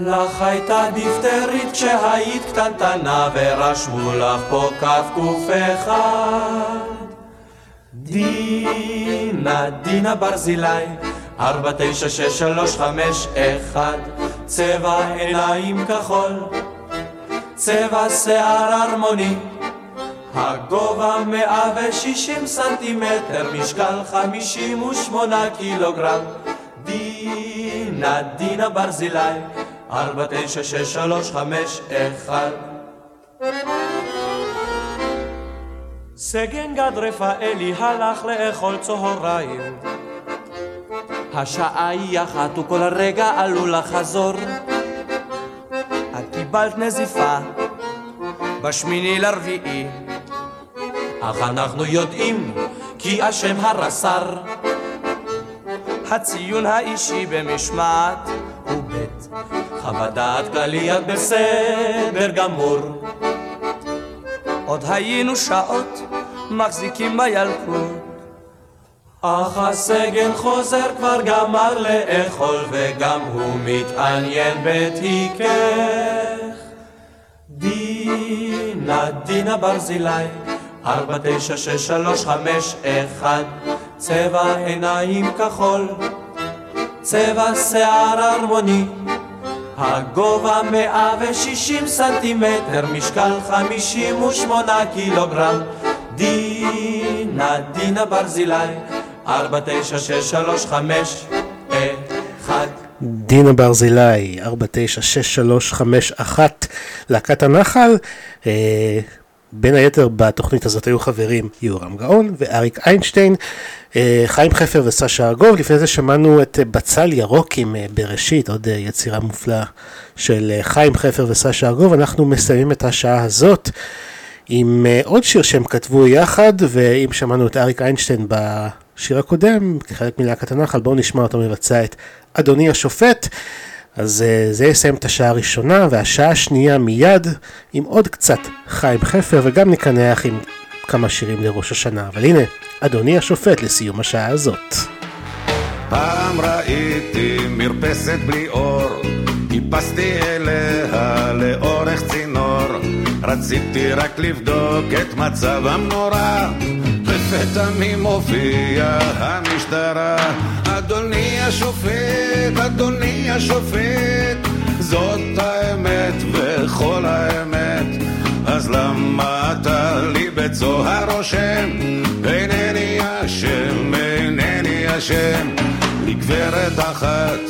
לך הייתה דיפטרית כשהיית קטנטנה ורשמו לך פה קק אחד. דינה, דינה ברזילי, ארבע, תשע, שש, שלוש, חמש, אחד, צבע עיניים כחול, צבע שיער הרמוני, הגובה מאה ושישים סנטימטר, משקל חמישים ושמונה קילוגרם. דינה, דינה ברזילי, ארבע, תשע, שש, שלוש, חמש, אחד. סגן גד רפאלי הלך לאכול צהריים. השעה היא אחת וכל רגע עלול לחזור. את קיבלת נזיפה בשמיני לרביעי. אך אנחנו יודעים כי אשם הרס"ר. הציון האישי במשמעת הוא ב', חוות דעת כללית בסדר גמור. עוד היינו שעות מחזיקים בילקוט, אך הסגן חוזר כבר גמר לאכול וגם הוא מתעניין בתיקך. דינה, דינה ברזילי ארבע, תשע, שש, שלוש, חמש, אחד, צבע עיניים כחול, צבע שיער הרמוני, הגובה מאה ושישים סנטימטר, משקל חמישים ושמונה קילוגרם, דינה, דינה ברזילי, ארבע, תשע, שש, שלוש, חמש, אחד. דינה ברזילי, 496351, להקת הנחל. אה, בין היתר בתוכנית הזאת היו חברים יורם גאון ואריק איינשטיין, אה, חיים חפר וסשה ארגוב, לפני זה שמענו את בצל ירוק עם אה, בראשית, עוד אה, יצירה מופלאה של חיים חפר וסשה ארגוב, אנחנו מסיימים את השעה הזאת עם עוד שיר שהם כתבו יחד, ואם שמענו את אריק איינשטיין בשיר הקודם, כחלק מלהקת הנחל, בואו נשמע אותו מבצע את אדוני השופט. אז uh, זה יסיים את השעה הראשונה, והשעה השנייה מיד עם עוד קצת חיים חפר, וגם נקנח עם כמה שירים לראש השנה. אבל הנה, אדוני השופט לסיום השעה הזאת. פעם ראיתי מרפסת בלי אור, טיפסתי אליה לאורך צינור, רציתי רק לבדוק את מצבם נורא, לפתע מי מופיע המשטרה, אדוני השופט, אדוני השופט, זאת האמת וכל האמת, אז למה אתה לי בצוהר רושם, אינני אשם, אינני אשם, לגברת אחת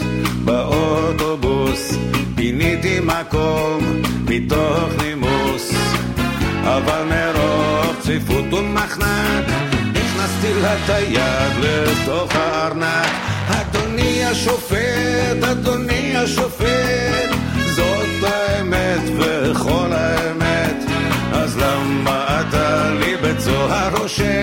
באוטובוס, פיניתי מקום מתוך נימוס, אבל מרוב צפיפות ומחנק, הכנסתי לה את היד לתוך הארנק. אדוני השופט, אדוני השופט, זאת האמת וכל האמת, אז למה אתה לי בצוהר רושם?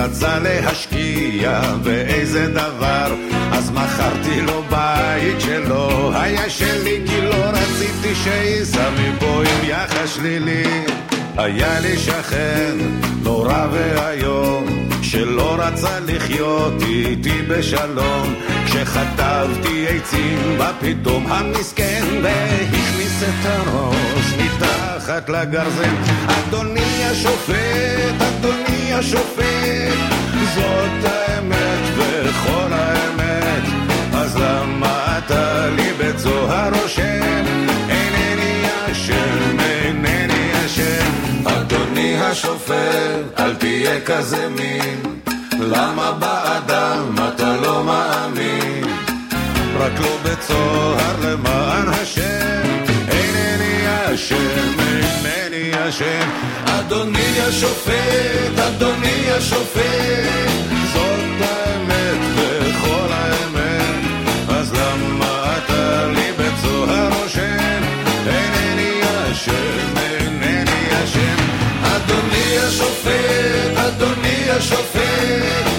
שרצה להשקיע באיזה דבר. אז מכרתי לו בית שלו היה שלי כי לא רציתי שייסע מפה עם יחס שלילי. היה לי שכן נורא ואיום שלא רצה לחיות איתי בשלום. כשחטבתי עצים בפתאום המסכן והכניס את הראש מתחת לגרזן. אדוני השופט, אדוני השופט? זאת האמת וכל האמת. אז למה אתה לי בית זוהר רושם? אינני אשם, אינני אשם. אדוני השופט, אל תהיה כזה מין. למה באדם אתה לא מאמין? רק לא בצוהר למען השם. אינני אשם, אשם אדוני השופט, אדוני השופט זאת האמת וכל האמת. אז למה אתה לי בצוהר רושם? אינני אשם, אינני אשם. אדוני השופט, אדוני השופט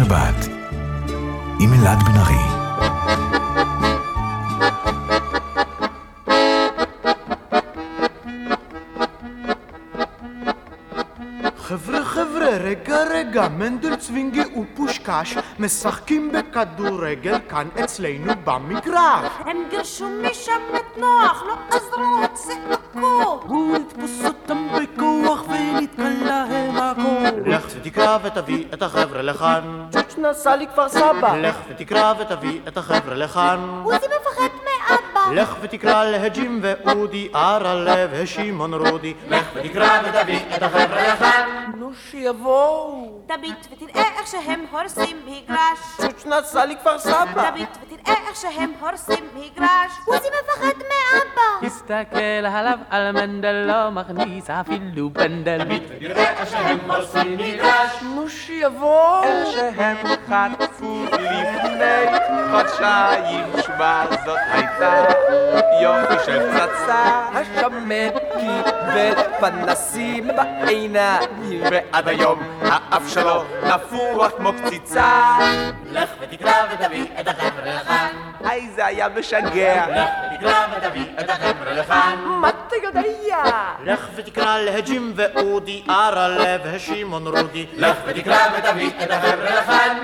שבת. עם אלעד בן ארי. חבר'ה חבר'ה רגע רגע מנדל צווינגי ופושקש משחקים בכדורגל כאן אצלנו במגרש הם גירשו משם את נוח, לא עזרו הצעקות. הוא יתפוס אותם בכוח וניתן להם הכל לך ותקרא ותביא את החבר'ה לכאן נסע לכפר סבא לך ותקרא ותביא את החבר'ה לכאן עוזי מפחד מאבא. לך ותקרא להג'ים ואודי ארלב ושמעון רודי לך ותקרא ותביא את החבר'ה לכאן נו שיבואו תביט ותראה איך שהם הורסים מגרש. צ'וץ' נסע לכפר סבא תביט ותראה איך שהם הורסים מגרש. עוזי מפחד מאבא. הסתכל עליו על מנדל לא מכניס אפילו פנדל ותראה איך שהם הורסים מגרש נו שיבואו איך שהם חטפו לפני חודשיים שמע זאת הייתה. יופי של פצצה השמן קיבל פנסים בעיניים ועד היום האף שלו נפוח כמו קציצה. לך ותקרא ותביא את החבר'ה לכאן היי זה היה משגע. לך ותקרא ותביא את החבר'ה לכאן מה אתה יודע? לך ותקרא להג'ים ואודי ארלב ושמעון רודי. לך ותקרא ותביא את החבר'ה לכאן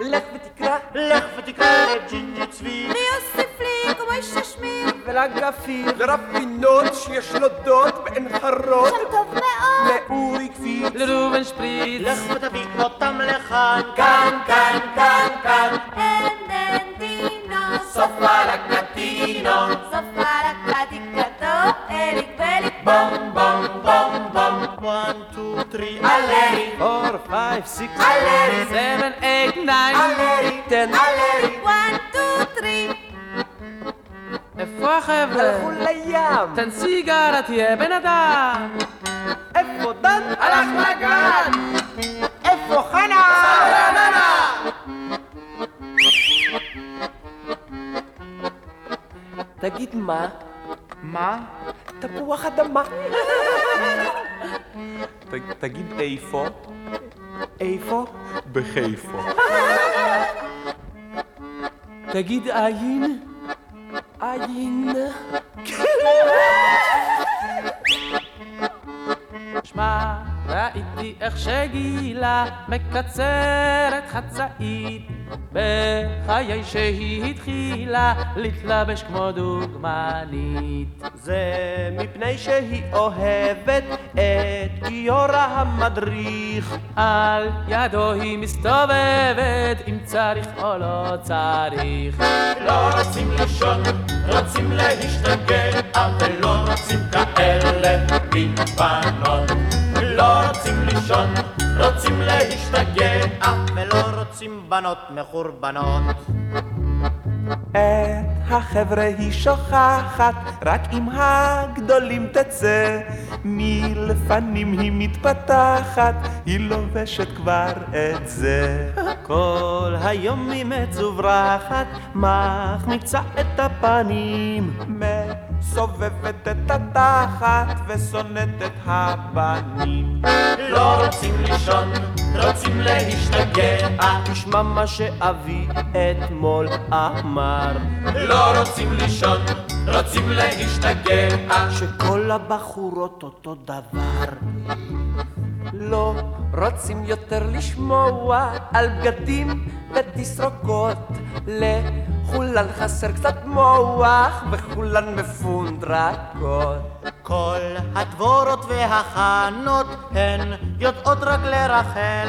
לך ותקרא. לך ותקרא לג'ינג'י צבי ויוסיף לי כמו איש השמיר. ולגפיר לרפינות שיש לו דוד בעין חרוד שם טוב מאוד. לאורי קפיץ לראובן שפריץ לך ותביא אותם לכאן כאן כאן כאן כאן אנדנדינו. סופה לקטינו סופה לקדיקתו. אליק בליק בום בום בום בום 1, 2, 3 הלרי 4, 5, 6, הלרי 7, 8, 9 הלרי 10 הלרי 1, 2, 3. איפה החבר'ה? הלכו לים תן סיגרה תהיה בן אדם איפה דן? הלך לגן איפה חנה? תגיד מה? מה? תפוח אדמה. תגיד איפה? איפה? בחיפה. תגיד עין? עין. שמע, ראיתי איך שגילה מקצרת חצאית בחיי שהיא התחילה להתלבש כמו דוגמנית. זה מפני שהיא אוהבת את גיורא המדריך. על ידו היא מסתובבת אם צריך או לא צריך. לא רוצים לישון, רוצים להשתגע, אבל לא רוצים כאלה בנות. לא רוצים לישון, רוצים להשתגע, ולא רוצים בנות מחורבנות. את החבר'ה היא שוכחת, רק עם הגדולים תצא. מלפנים היא מתפתחת, היא לובשת כבר את זה. כל היום היא מצוברחת, מחמיצה את הפנים. מסובבת את התחת ושונאת את הבנים. לא רוצים לישון, רוצים להשתגע, תשמע מה שאבי אתמול אמר. לא רוצים לישון, רוצים להשתגע, שכל הבחורות אותו דבר. לא רוצים יותר לשמוע על בגדים ותסרוקות. לכולן חסר קצת מוח וכולן מפונדרקות. כל הדבורות והחנות הן יודעות רק לרחל.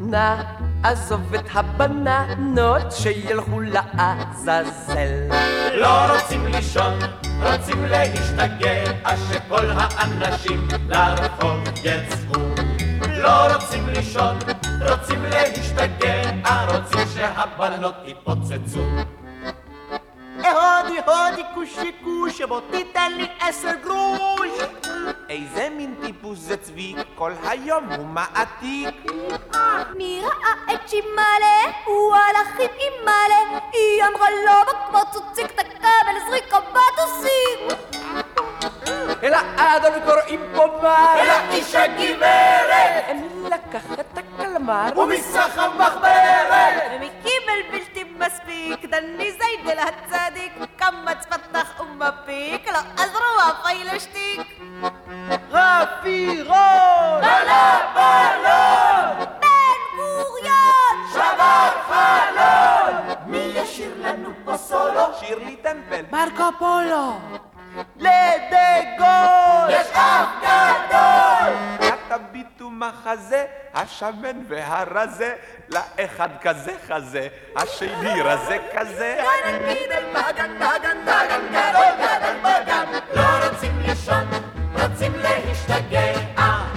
נא עזוב את הבננות שילכו לעזאזל. לא רוצים לישון, רוצים להשתגע, שכל האנשים לרחוב יצאו. לא רוצים לישון, רוצים להשתגע, רוצים שהבנות יתפוצצו. הודי הודי כושי כושי בוא תיתן לי עשר גרוש. איזה מין טיפוס זה צבי, כל היום הוא מעתיק. מי ראה את שימאלה? הוא הלך עם אימאלה היא אמרה לו הציג את הכבל זריקה בטוסים אל האדון קוראים פה מה? אל האיש הגברת! אני לקח את הקלמר ומסך המחברת! ומקיבל מספיק דני זיידל הצדיק קמץ פתח ומפיק לא עזרו הפיילשטיק רפירון! בלה בלון! בן גוריון! שבר חלון! מי ישיר לנו פה סולו? שירלי טמפל מרקו פולו! לדגול! יש אף גדול! תביטו מחזה, השמן והרזה, לאחד כזה חזה, השני רזה כזה. גדל גידל בגן, דגן, דגן, גדול גדל בגן. לא רוצים לישון, רוצים להשתגע.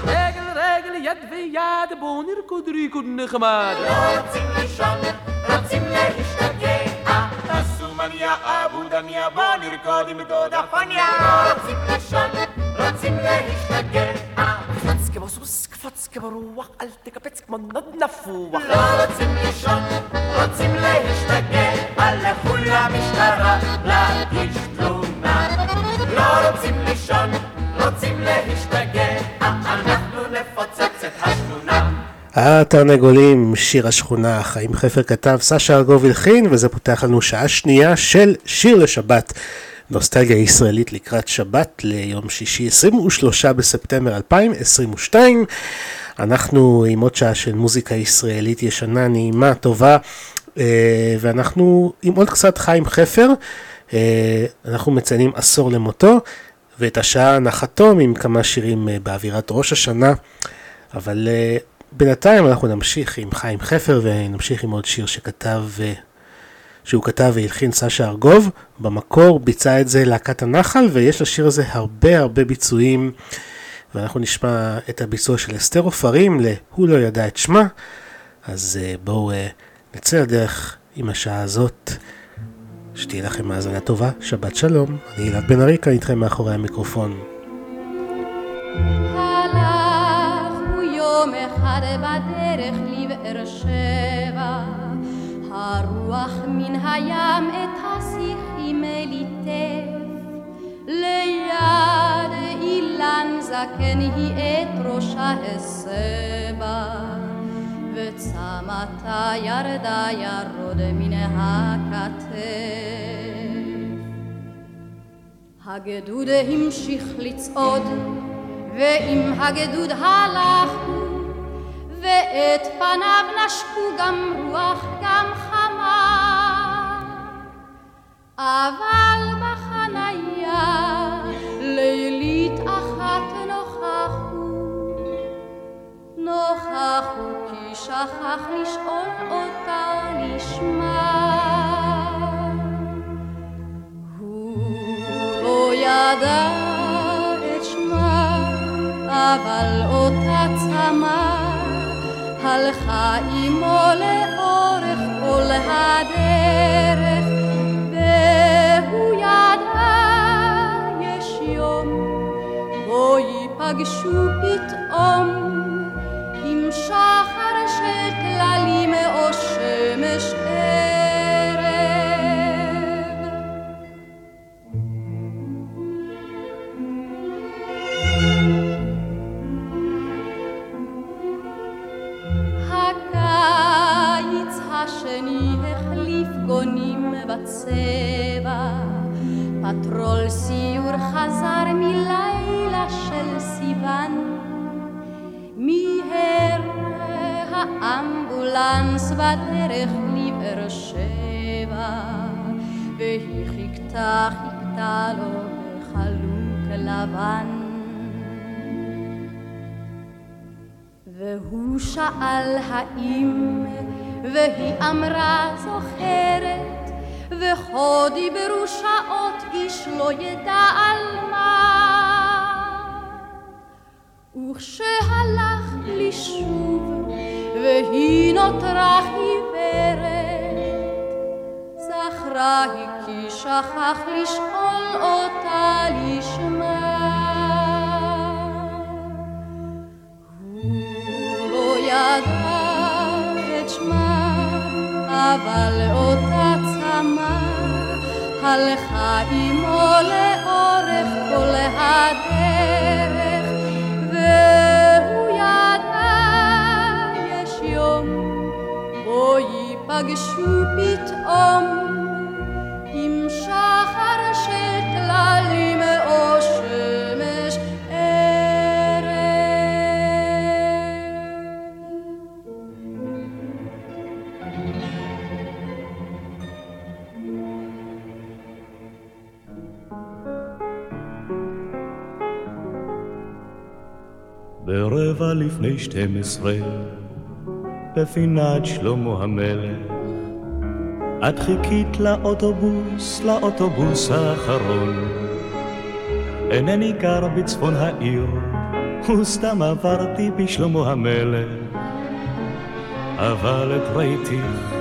רגל רגל יד ויד בואו נרקוד ריקוד נחמד. לא רוצים לישון, רוצים להשתגע. תעשו מניה אבו דניה, בוא נרקוד עם דודה פניה. רוצים לישון, רוצים להשתגע. קפץ כמו סוס, קפץ כמו רוח, אל תקפץ כמו נוד נפוח. לא רוצים לישון, רוצים להשתגע. לכו למשטרה להגיש תלונה. לא רוצים לישון, רוצים להשתגע. אנחנו נפוצץ את השכונה. התרנגולים, שיר השכונה, חיים חפר כתב, סשה ארגוב הלחין, וזה פותח לנו שעה שנייה של שיר לשבת. נוסטלגיה ישראלית לקראת שבת ליום שישי 23 בספטמבר 2022. אנחנו עם עוד שעה של מוזיקה ישראלית ישנה, נעימה, טובה, אה, ואנחנו עם עוד קצת חיים חפר. אה, אנחנו מציינים עשור למותו, ואת השעה נחתום עם כמה שירים אה, באווירת ראש השנה, אבל בינתיים אנחנו נמשיך עם חיים חפר ונמשיך עם עוד שיר שכתב, שהוא כתב והלחין סשה ארגוב. במקור ביצע את זה להקת הנחל ויש לשיר הזה הרבה הרבה ביצועים ואנחנו נשמע את הביצוע של אסתר עופרים ל"הוא לא ידע את שמה". אז בואו נצא לדרך עם השעה הזאת. שתהיה לכם האזנה טובה, שבת שלום. אני אלעד בן ארי כאן איתכם מאחורי המיקרופון. אחד בדרך לבאר שבע, הרוח מן הים את השיחים ליטף. ליד אילן זקן היא את ראשה הסבה, וצמתה ירדה ירוד מן הכתף. הגדוד המשיך לצעוד, ועם הגדוד הלכו, ואת פניו נשקו גם רוח גם חמה. אבל בחניה לילית אחת נוכחו, נוכחו כי שכח לשאול אותה לשמה. הוא לא ידע את שמה, אבל אותה צמא הלכה עמו לאורך כל הדרך, והוא ידע יש יום בו ייפגשו פתאום עם שחר של טללים או בצבע, פטרול סיור חזר מלילה של סיוון. מיהר האמבולנס בדרך לבאר שבע, והיא חיכתה, חיכתה לו בחלוק לבן. והוא שאל האם, והיא אמרה זוכרת, וכה דיברו שעות איש לא ידע על מה. וכשהלך לשוב, והיא נותרה עיוורת, זכרה היא כי שכח לשאול אותה לשמה. הוא לא ידע את שמה, אבל אותה צמא הלכה עמו לאורך כל הדרך, והוא ידע יש יום בו ייפגשו פתאום עם שחר של טללים ברבע לפני שתים עשרה, בפינת שלמה המלך, את חיכית לאוטובוס, לאוטובוס האחרון. אינני גר בצפון העיר, וסתם עברתי בשלמה המלך, אבל את ראיתיך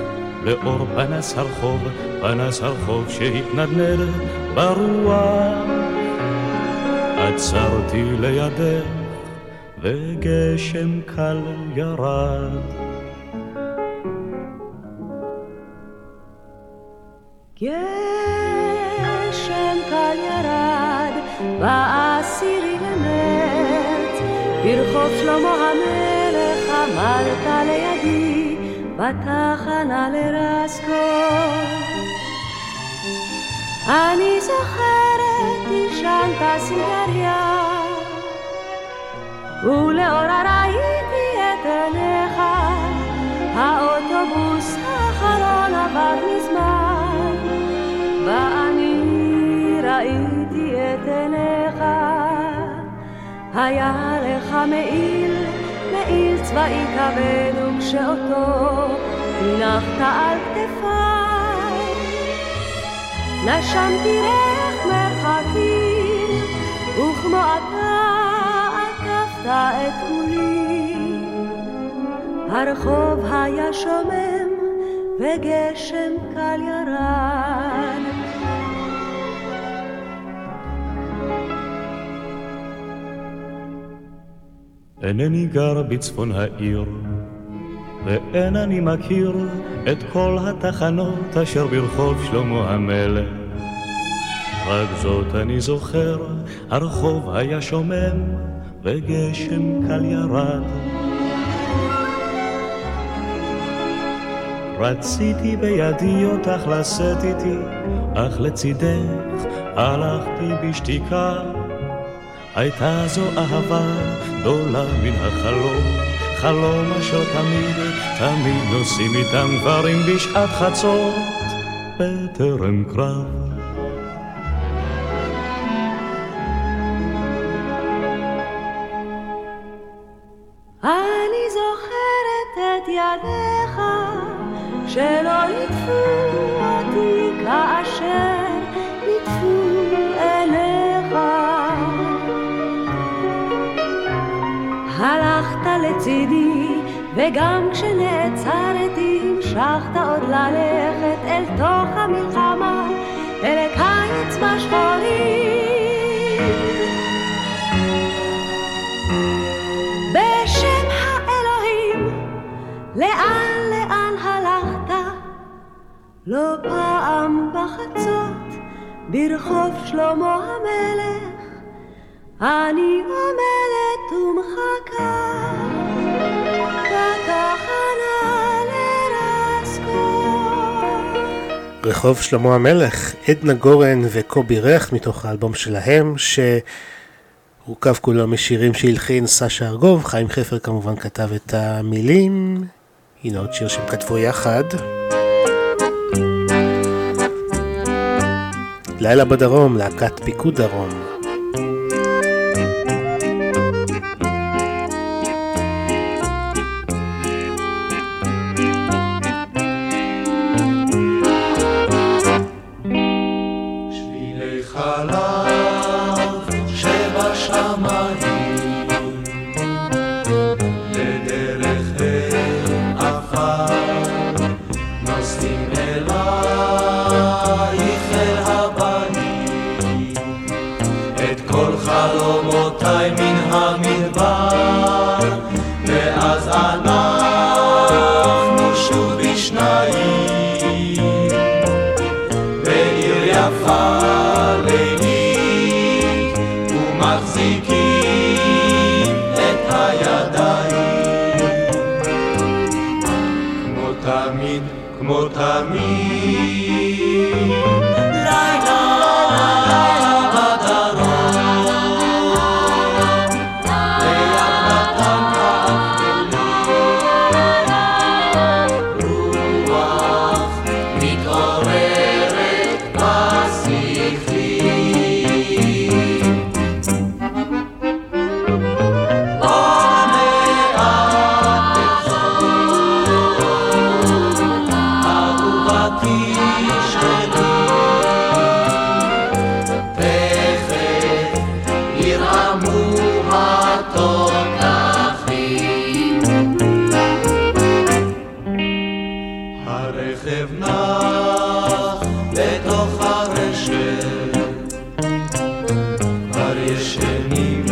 לאור פנס הרחוב, פנס הרחוב שהתנדנד ברוח. עצרתי לידך, וגשם קל ירד. גשם קל ירד בעשירי למרץ, ברחוב שלמה המלך עמדת לידי בתחנה לרסקו. אני זוכרת, עישנת סיגריה, ולאורה ראיתי את עיניך, האוטובוס האחרון עבר מזמן, ואני ראיתי את עיניך. היה לך מעיל, מעיל צבאי כבד, וכשאותו הנחת על כתפיי, נשמתי ריח מרחקים, וכמו אתה את כולי. הרחוב היה שומם, וגשם קל ירד. אינני גר בצפון העיר, ואין אני מכיר את כל התחנות אשר ברחוב שלמה המלך. רק זאת אני זוכר, הרחוב היה שומם, וגשם קל ירד. רציתי בידי אותך לשאת איתי, אך לצידך הלכתי בשתיקה. הייתה זו אהבה גדולה מן החלום, חלום אשר תמיד, תמיד נוסעים איתם גברים בשעת חצות, בטרם קרב. את ידיך שלא ליטפו אותי כאשר ליטפו עיניך. הלכת לצידי וגם כשנעצרתי המשכת עוד ללכת אל תוך המלחמה אל קיץ בשחורים. לאן לאן הלכת? לא פעם בחצות, ברחוב שלמה המלך, אני עומדת ומחכה בתחנה לרסקו. רחוב שלמה המלך, עדנה גורן וקובי רך מתוך האלבום שלהם, שהורכב כולו משירים שהלחין סשה ארגוב, חיים חפר כמובן כתב את המילים, הנה עוד שיר שהם כתבו יחד. לילה בדרום, להקת פיקוד דרום. הרכב נח בתוך הרשת. כבר ישנים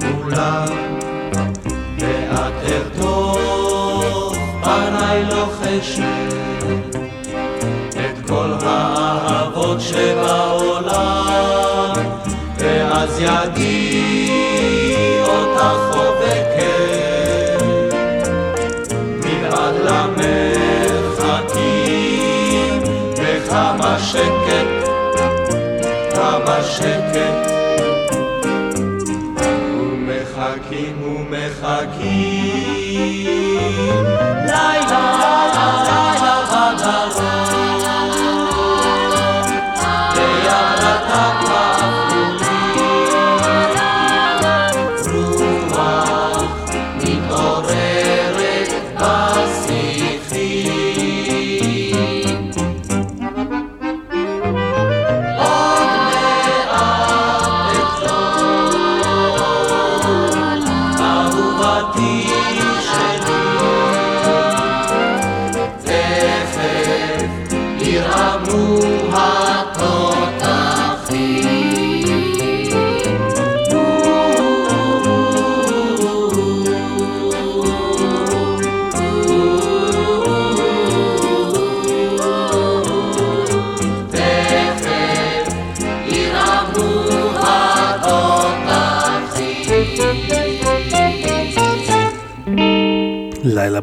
כולם ואת ארדוף פניי לוחשת. את כל האהבות שבעולם ואז ידי כמה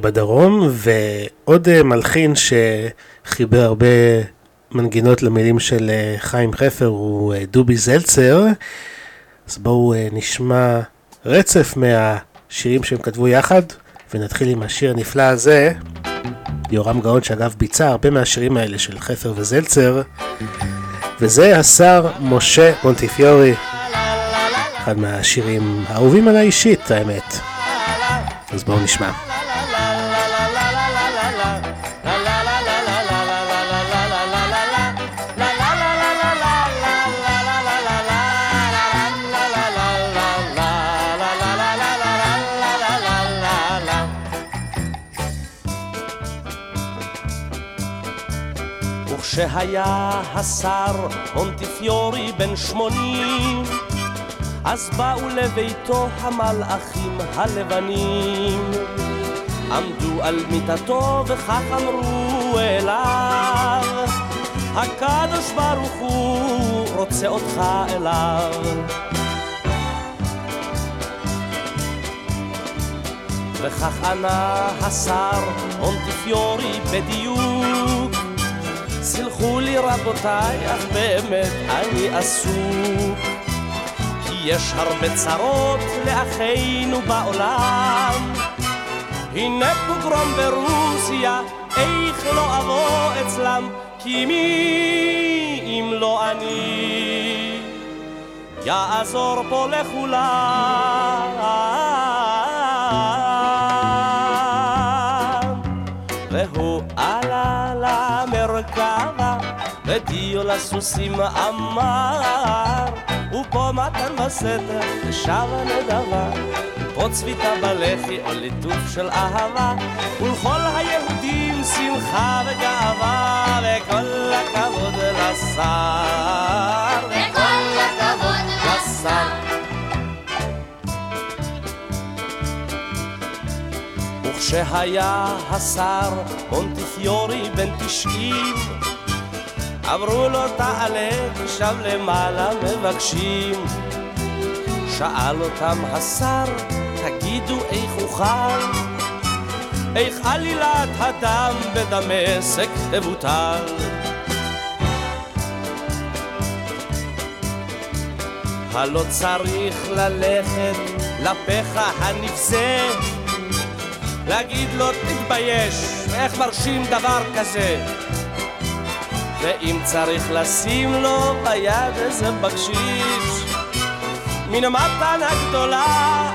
בדרום, ועוד אה, מלחין שחיבר הרבה מנגינות למילים של אה, חיים חפר הוא אה, דובי זלצר. אז בואו נשמע רצף מהשירים שהם כתבו יחד, ונתחיל עם השיר הנפלא הזה. יורם גאון שאגב ביצע הרבה מהשירים האלה של חפר וזלצר, וזה השר משה מונטיפיורי, אחד מהשירים האהובים עליי אישית, האמת. אז בואו נשמע. וכשהיה השר מונטיפיורי בן שמונים אז באו לביתו המלאכים הלבנים. עמדו על מיטתו וכך אמרו אליו הקדוש ברוך הוא רוצה אותך אליו. וכך ענה השר מונטיפיורי בדיוק סלחו לי רבותיי, אך באמת אני עסוק יש הרבה צרות לאחינו בעולם. הנה פוגרום ברוסיה, איך לא אבוא אצלם, כי מי אם לא אני יעזור פה לכולם. ודיו לסוסים אמר ופה מתן בסתר, ושב הנדבה, פה צביתה בלחי או ליטוף של אהבה, ולכל היהודים שמחה וגאווה, וכל הכבוד לשר. וכל הכבוד לשר. וכשהיה השר מונטיפיורי בן תשעים אמרו לו תעלה, שם למעלה מבקשים. שאל אותם השר, תגידו איך אוכל? איך עלילת הדם בדמשק תבוטל? הלא צריך ללכת לפחה הנבזה, להגיד לו תתבייש, איך מרשים דבר כזה? ואם צריך לשים לו ביד איזה בקשיש מן המתנה גדולה,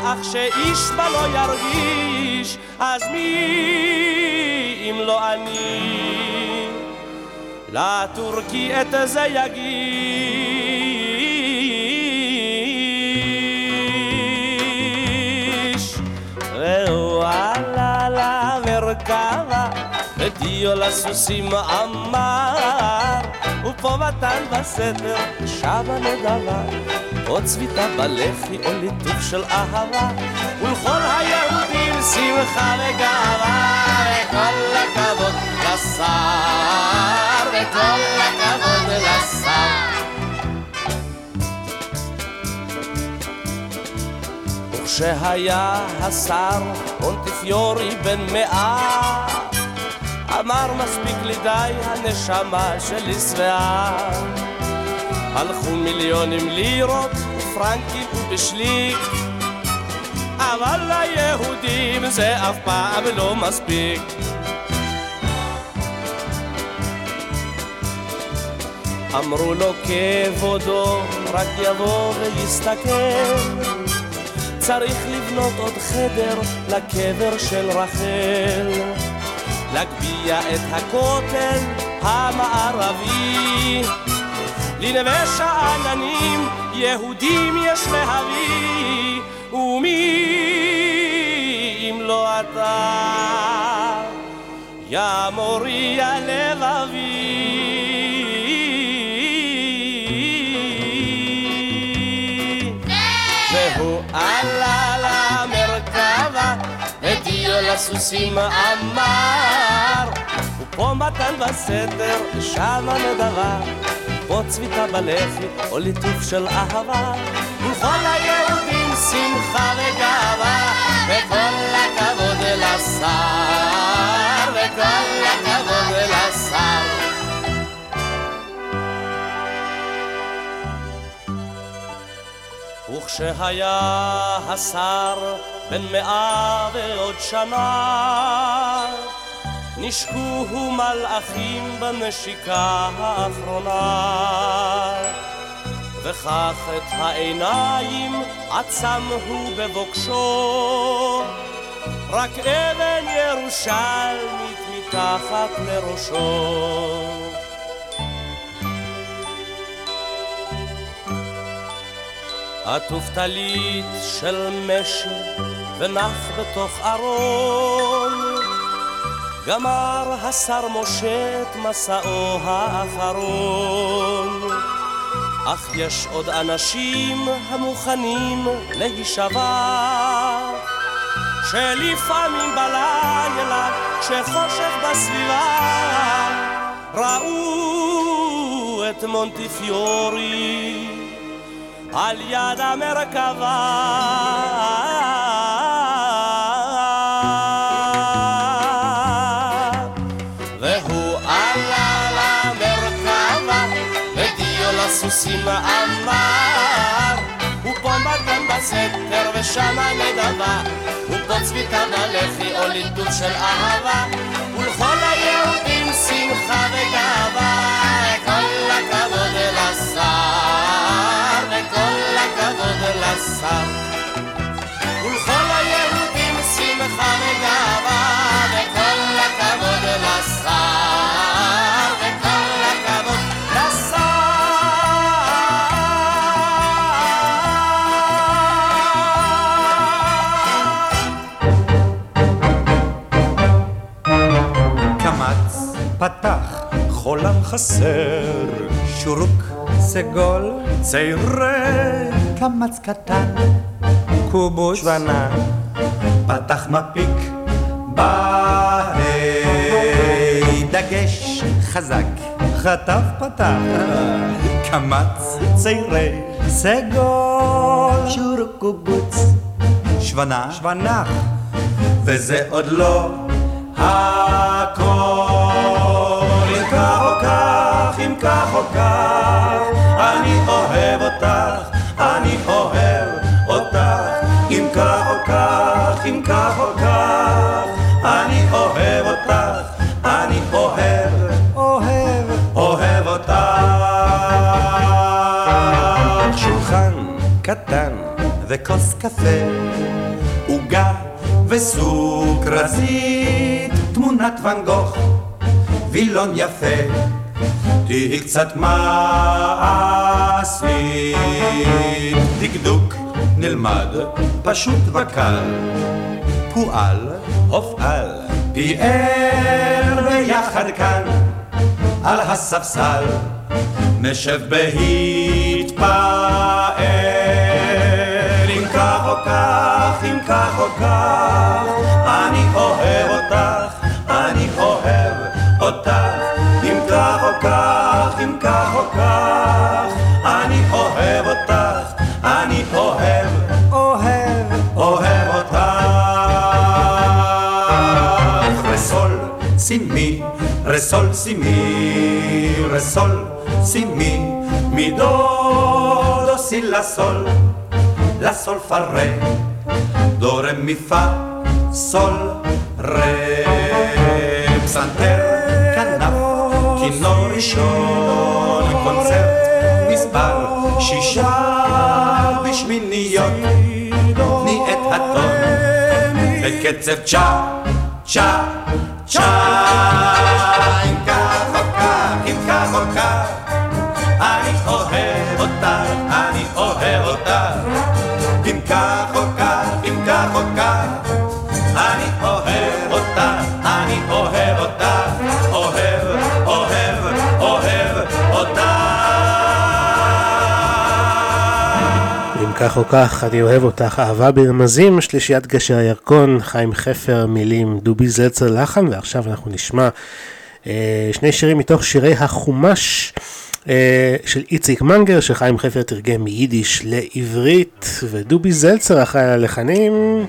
אך שאיש בה לא ירגיש, אז מי אם לא אני לטורקי את זה יגיש? והוא עלה למרכבה ודיו לסוסים אמר, מתן בסתר, שבה נדבה, או צביתה בלחי או ליטוף של אהבה, ולכל היהודים שמחה וגאווה, וכל הכבוד לשר, וכל הכבוד לשר. וכשהיה השר מונטיפיורי בן מאה אמר מספיק לי די, הנשמה שלי שבעה. הלכו מיליונים לירות, פרנקים ובשליק, אבל ליהודים זה אף פעם לא מספיק. אמרו לו כבודו, רק יבוא ויסתכל. צריך לבנות עוד חדר לקבר של רחל. להגביה את הכותל המערבי. לנווה שאננים יהודים יש להביא, ומי אם לא אתה, יא מורי הלבבי. ודיו לסוסים אמר ופה מתן בסתר, שמה נדבה פה צביתה בלחי או ליטוף של אהבה וכל היהודים שמחה וגאווה, וכל הכבוד לשר, וכל הכבוד לשר. וכשהיה השר בן מאה ועוד שנה, נשקוהו מלאכים בנשיקה האחרונה. וכך את העיניים עצם הוא בבוקשו, רק אבן ירושלמית מתחת לראשו. עטוף טלית של משי ונח בתוך ארון, גמר השר משה את מסעו האחרון. אך יש עוד אנשים המוכנים להישבע שלפעמים בלילה כשחושך בסביבה ראו את מונטיפיורי על יד המרכבה. והוא עלה למרכבה ודיו לסוסים אמר ופה מתן בסתר ושמה נדבה ופה צביתה בלחי או ליטוט של אהבה ולכל היהודים שמחה וגאווה כל הכבוד וכל הכבוד לשר ולכל היהודים שמחה וגאווה וכל הכבוד לשר וכל הכבוד קמץ, פתח, חולם חסר, שורוק, סגול, צעירי, קמץ קטן, קובוץ, שוונה, פתח מפיק, בה"א, דגש, חזק, חטף פתח, קמץ, צעירי, סגול, שורוק, קובוץ, שוונה, שוונח, וזה עוד לא הכל. אם כך או כך, אם כך או כך, אני אוהב אותך, אני אוהב אותך. אם כך או כך, אם כך או כך, אני אוהב אותך, אני אוהב, אוהב, אוהב אותך. שולחן קטן וכוס קפה, עוגה וסוכרזית, תמונת ואן גוך, וילון יפה, תהי קצת מעשית. דקדוק נלמד, פשוט וקל, פועל, הופעל, פיאר ביחד כאן, על הספסל, נשב בהתפאר. אם כך או כך, אם כך או כך, אני אוהב אותך, אם כך או כך, אני אוהב אותך, אני אוהב, אוהב, אוהב אותך. רסול, סימי, רסול, סימי, רסול, סימי, מדו, דו, סי, לה, סול. la sol fa re, do re mi fa, sol re, פסנתר, כינור ראשון, קונצרט, מספר שישה בשמיניות, תני את הטון, בקצב צ'ה, צ'ה, צ'ה, כך או כך, אני אוהב אותך, אהבה ברמזים, שלישיית גשר הירקון, חיים חפר, מילים, דובי זלצר לחן, ועכשיו אנחנו נשמע אה, שני שירים מתוך שירי החומש. אה, של איציק מנגר, שחיים חפר תרגם מיידיש לעברית, ודובי זלצר אחראי על הלחנים.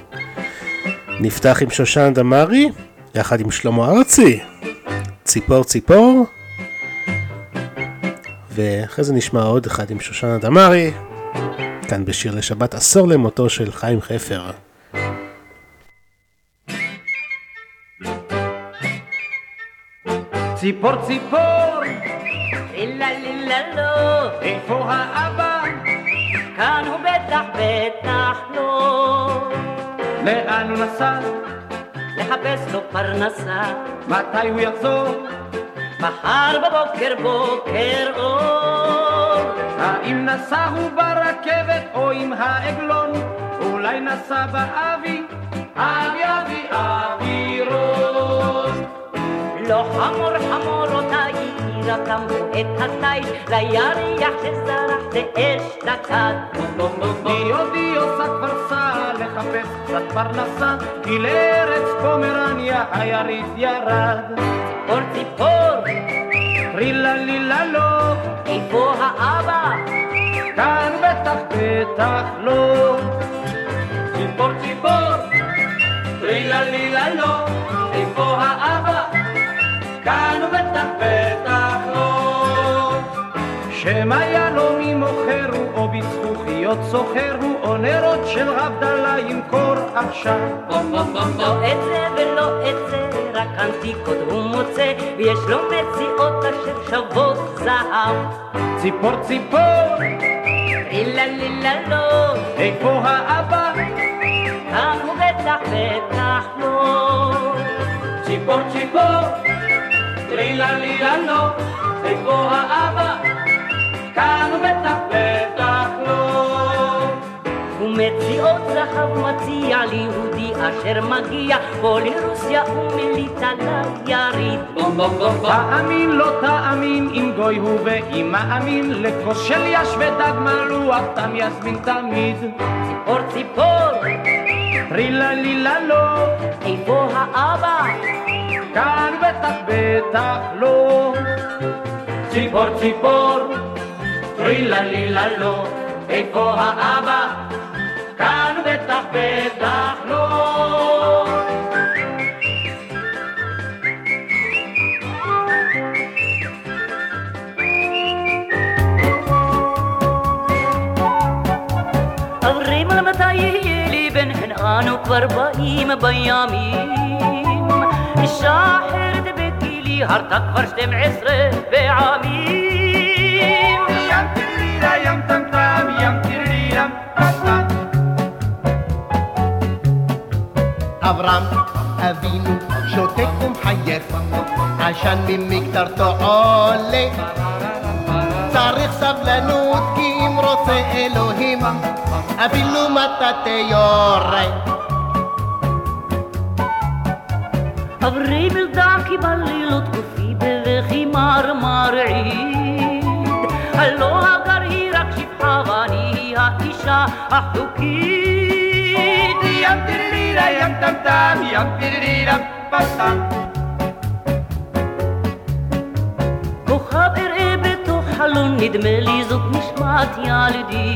נפתח עם שושן דמארי, יחד עם שלמה ארצי, ציפור ציפור. ואחרי זה נשמע עוד אחד עם שושנה דמארי, כאן בשיר לשבת עשור למותו של חיים חפר. ציפור ציפור, לילה לילה לא, איפה האבא? כאן הוא בטח בטח לא. לאן הוא נסע? לחפש לו פרנסה. מתי הוא יחזור? מחר בבוקר בוקר אור. האם נסע הוא ברכבת או עם העגלון? אולי נסע באבי? אבי אבי אווירון. לא חמור חמורותיי, ירקם את התיל, לירח שזרח באש דקת. דיו דיו שק פרסה לחפש קצת פרנסה, כי לארץ פומרניה היריד ירד. ציפור ציפור, טרילה לילה לא, איפה האבא? כאן בטח בטח לא. ציפור ציפור, טרילה לילה לא, איפה האבא? כאן הוא בטח בטח. שמא יהלומי מוכרו, או בזכוכיות סוחרו, או נרות של הבדלה ימכור עכשיו. לא את זה ולא את זה, רק אנטיקות הוא מוצא, ויש לו מציאות אשר שוות זהב. ציפור ציפור, לילה לילה לא, איפה האבא? כאן הוא בטח בטח לא. ציפור ציפור, טרילה לילה לא, איפה האבא? כאן הוא בטח לא. ומציאות זהב מציע ליהודי אשר מגיע פה לרוסיה ומליטה ליריד. תאמין לא תאמין אם גוי הוא ואם מאמין לכוס של יש ודג מלוח תם יזמין תמיד. ציפור ציפור, טרילה לילה לא, איפה האבא? כאן בטח בטח לא. ציפור ציפור, טרילה לילה לא, איפה האבא? כאן בטח בטח לא. אומרים על מתי יהיה לי בן חן אנו כבר באים בימים אישה אחרת בגילי הרתה כבר שתים עשרה אברהם אבינו שותק ומחייך, עשן ממקטרתו עולה. צריך סבלנות כי אם רוצה אלוהים, אפילו מטאטא יורה. אברי מלדקי בלילות גופי בבכי מרמרעית הלא הגר היא רק שפחה ואני האישה החוקית כוכב אראה בתוך חלון נדמה לי זאת נשמת ילדי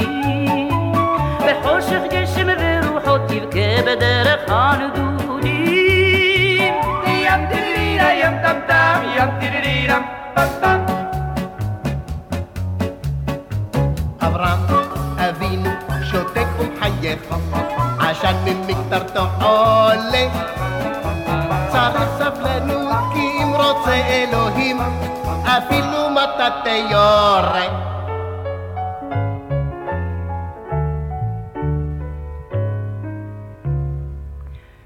בחושך גשם ורוחות תבכה בדרך הנדודים ים טירירה ים טם טם ים טירירה טם אברהם אבינו שותק ומחייך, עשן ממקטרתו עולה. צריך סבלנות כי אם רוצה אלוהים, אפילו מטאטא יורה.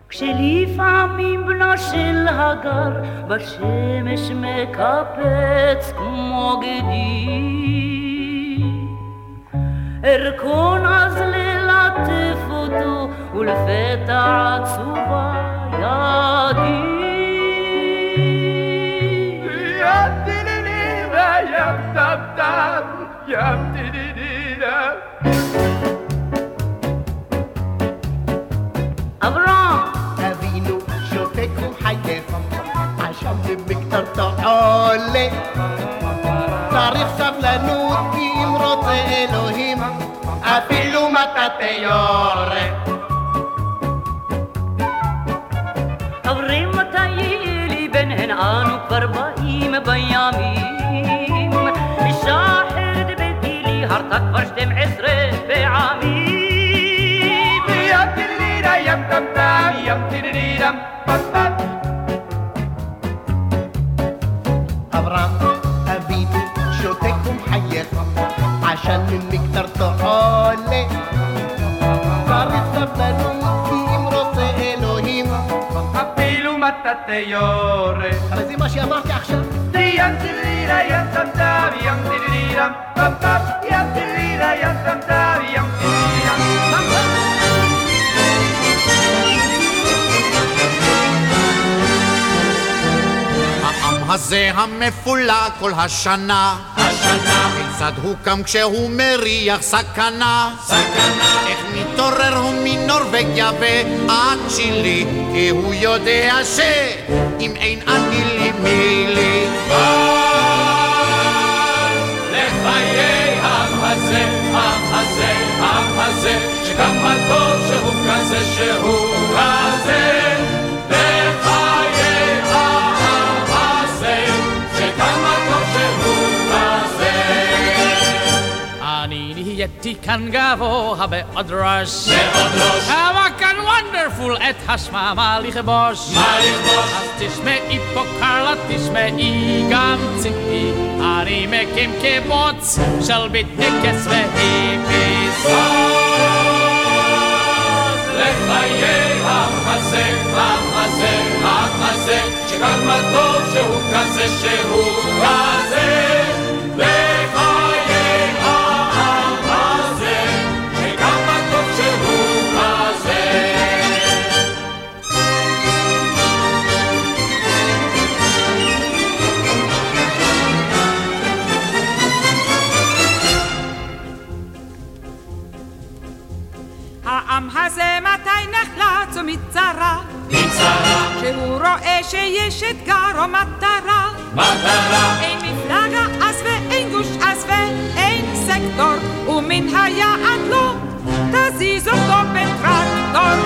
כשלפעמים בנו של הגר בשמש מקפץ כמו גדי ארכון אז ללטף אותו كل والفتى عتصوبة يا دي يا الدنيا يا الدبدب يا الدنيا أبرام. أبينو شوفكم حياة عشان دمك ترتعالي تاريخ سبلانوت دي مرات إلهيم أبيلو ما تتياري. לי בן הן אנו כבר באים בימים אישה אחרת בגילי הרתה כבר שתים עשרה פעמים ים טירירה ים טם טם ים טירירם פם פם אברהם אבינו שותק ומחייך עשן ממקטרתו עולה יורה. הרי זה מה שאמרתי עכשיו ים טירירה ים טם טם ים טירירם פם פם ים טירירה ים טם טם ים טירירם פם פם העם הזה המפולג כל השנה, השנה, כיצד הוא קם כשהוא מריח סכנה? סכנה. איך מתעורר הוא מנורבגיה ועד צ'ילי, כי הוא יודע שאם אין אני לי מי לי. לחיי העם הזה, העם הזה, העם הזה, שכמה טוב שהוא כזה, שהוא כזה. נהייתי כאן גבוה בעוד ראש. בעוד ראש. כמה כאן וונדרפול את השממה לכבוש. מה לכבוש? אז תשמעי פה קרלה, תשמעי גם ציפי. אני מקים קיבוץ של ביטניקס והיפיס. לחיי הזה, העם הזה, שכמה טוב שהוא כזה, שהוא כזה. הזה מתי נחלץ ומצרה? מצרה. שהוא רואה שיש אתגר או מטרה. מטרה. אין מפלגה אז ואין גוש אז ואין סקטור, ומן היעד לא תזיז אותו בטרקטור.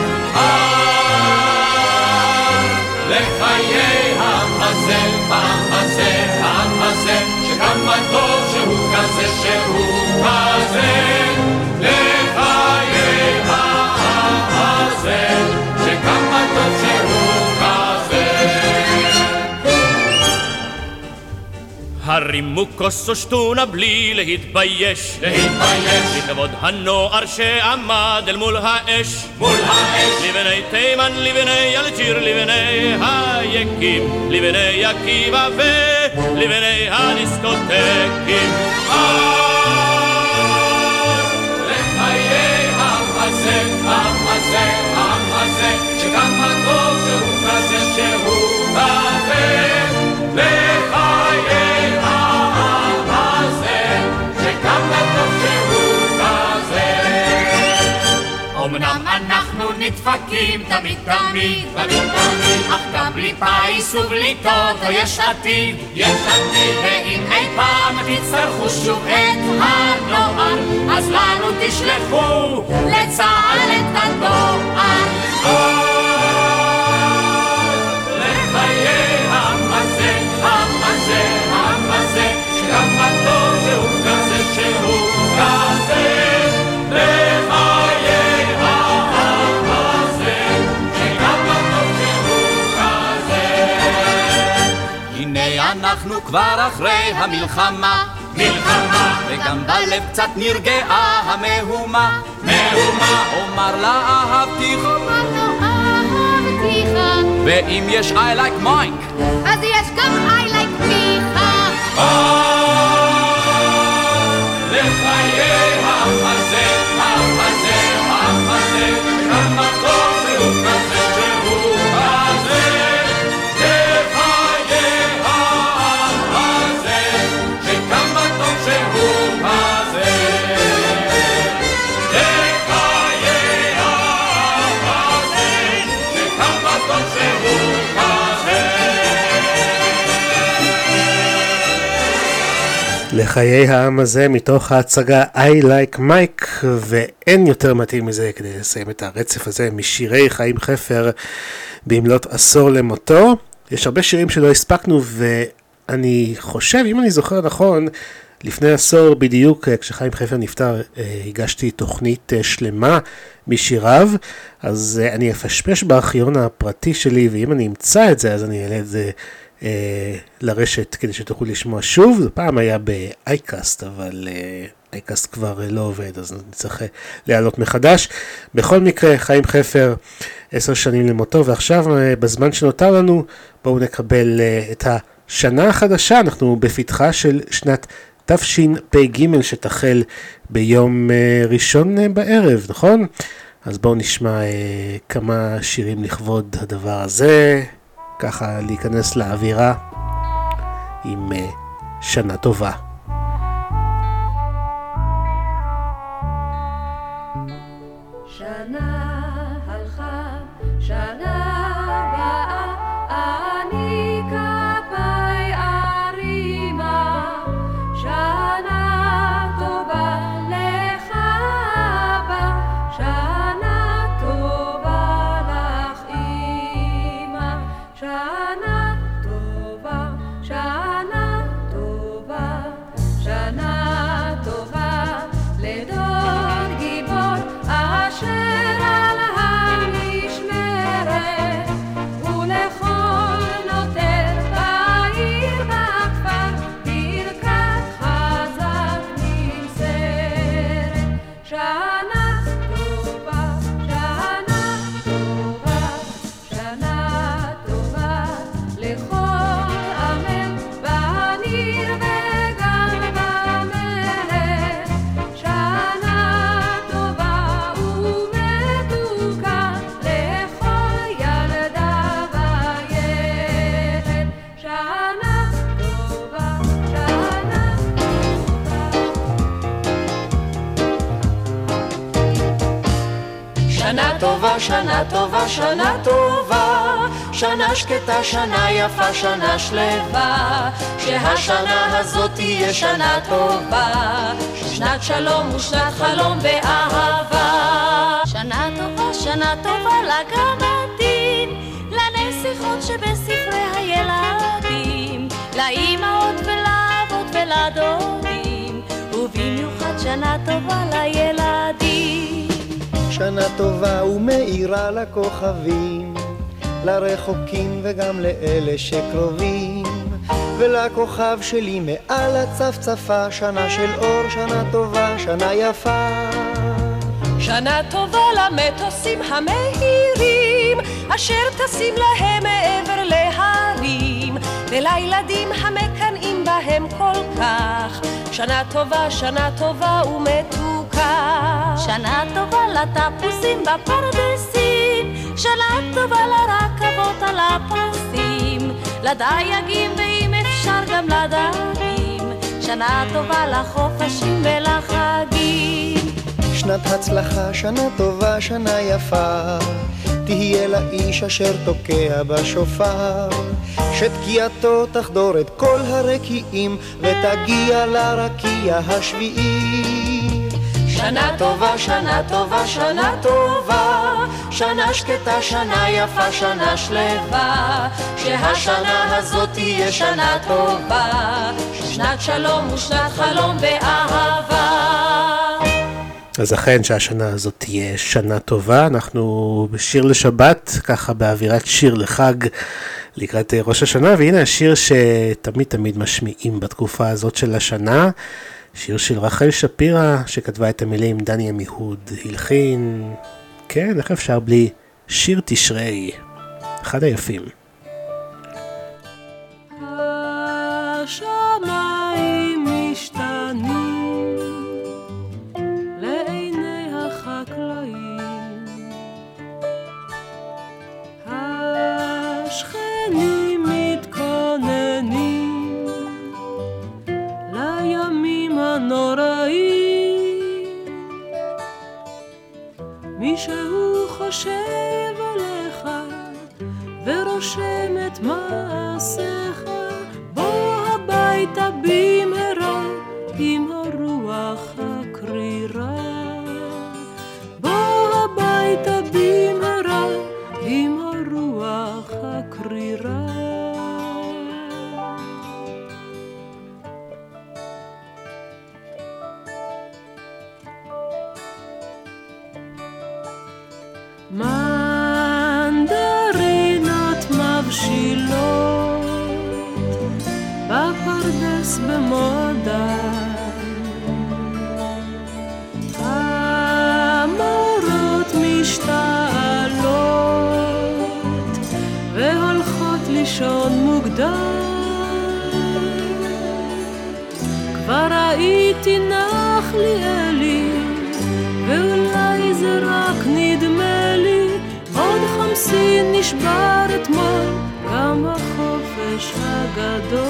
לחיי העם הזה, העם הזה, העם הזה, שכמה טוב שהוא כזה, שהוא כזה. שכמה טוב שהוא כזה. הרימו כוס ושתונה בלי להתבייש. להתבייש. לכבוד הנוער שעמד אל מול האש. מול האש. לבני תימן, לבני אלג'יר, לבני היקים, לבני עקיבא ולבני הדיסקוטקים. לחיי העם הזה, העם הזה, העם הזה, נדפקים תמיד תמיד, תמיד תמיד, אך גם בלי פיס ובלי טוטו יש עתיד, יש עתיד, ואם אי פעם תצטרכו שוב את הנוער, אז לנו תשלחו לצה"ל את הדואר. אנחנו כבר אחרי המלחמה, מלחמה, וגם בלב קצת נרגעה המהומה, מהומה, אומר לה אהבתיך, אהבתיך, ואם יש I like Mike, אז יש גם I like מיכה. לחיי העם הזה מתוך ההצגה I Like Mike ואין יותר מתאים מזה כדי לסיים את הרצף הזה משירי חיים חפר במלאת עשור למותו. יש הרבה שירים שלא הספקנו ואני חושב, אם אני זוכר נכון, לפני עשור בדיוק כשחיים חפר נפטר הגשתי תוכנית שלמה משיריו אז אני אפשפש בארכיון הפרטי שלי ואם אני אמצא את זה אז אני אעלה את זה אה, לרשת כדי שתוכלו לשמוע שוב. זה פעם היה באייקאסט, אבל אה, אייקאסט כבר אה, לא עובד, אז נצטרך אה, להעלות מחדש. בכל מקרה, חיים חפר, עשר שנים למותו, ועכשיו אה, בזמן שנותר לנו, בואו נקבל אה, את השנה החדשה, אנחנו בפתחה של שנת תשפ"ג שתחל ביום אה, ראשון אה, בערב, נכון? אז בואו נשמע אה, כמה שירים לכבוד הדבר הזה. ככה להיכנס לאווירה עם uh, שנה. טובה, שנה טובה, שנה שקטה, שנה יפה, שנה שלווה, שהשנה הזאת תהיה שנה טובה, שנת שלום ושנת חלום ואהבה. שנה טובה, שנה טובה לגמדים, לנסיכות שבספרי הילדים, לאימהות ולאבות ולדודים, ובמיוחד שנה טובה לילדים. שנה טובה ומאירה לכוכבים, לרחוקים וגם לאלה שקרובים, ולכוכב שלי מעל הצפצפה, שנה של אור, שנה טובה, שנה יפה. שנה טובה למטוסים המהירים, אשר טסים להם מעבר להרים, ולילדים המקנאים בהם כל כך, שנה טובה, שנה טובה שנה טובה לתפוזים בפרדסים, שנה טובה לרכבות על הפסים, לדייגים ואם אפשר גם לדרים, שנה טובה לחופשים ולחגים. שנת הצלחה, שנה טובה, שנה יפה, תהיה לאיש אשר תוקע בשופר, שתקיעתו תחדור את כל הרקיעים, ותגיע לרקיע השביעי. שנה טובה, שנה טובה, שנה טובה, שנה שקטה, שנה יפה, שנה שלווה, שהשנה הזאת תהיה שנה טובה, שנת שלום ושנת חלום ואהבה. אז אכן שהשנה הזאת תהיה שנה טובה, אנחנו בשיר לשבת, ככה באווירת שיר לחג לקראת ראש השנה, והנה השיר שתמיד תמיד משמיעים בתקופה הזאת של השנה, שיר של רחל שפירא שכתבה את המילים דני עמיהוד הלחין, כן, איך אפשר בלי שיר תשרי, אחד היפים. חושב עליך ורושם את מעשיך. בוא הביתה במהרה עם הרוח חמסין נשבר אתמול גם החופש הגדול.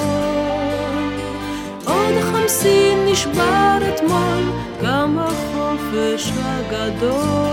עוד חמסין נשבר אתמול גם החופש הגדול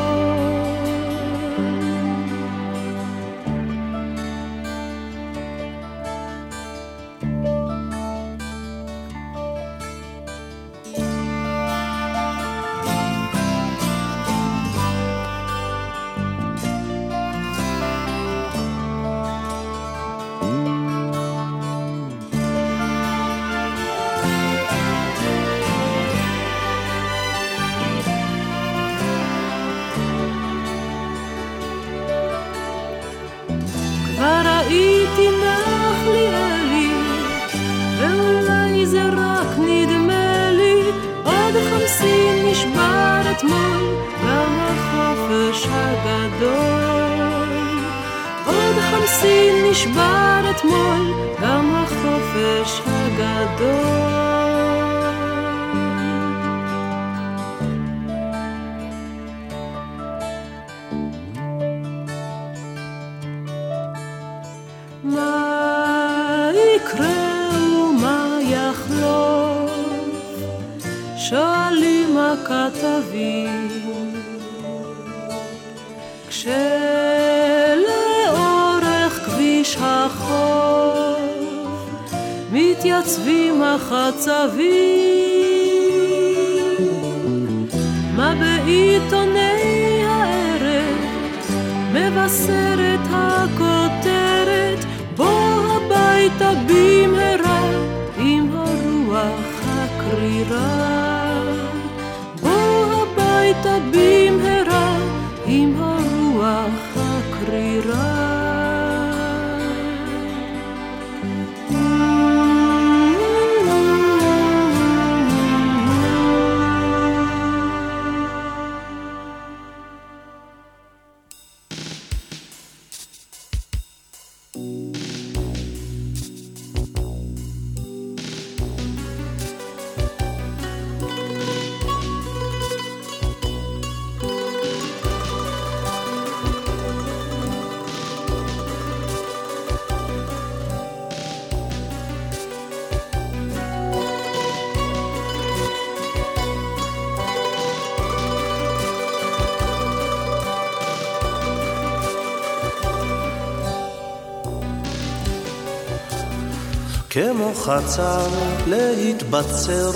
חצר להתבצר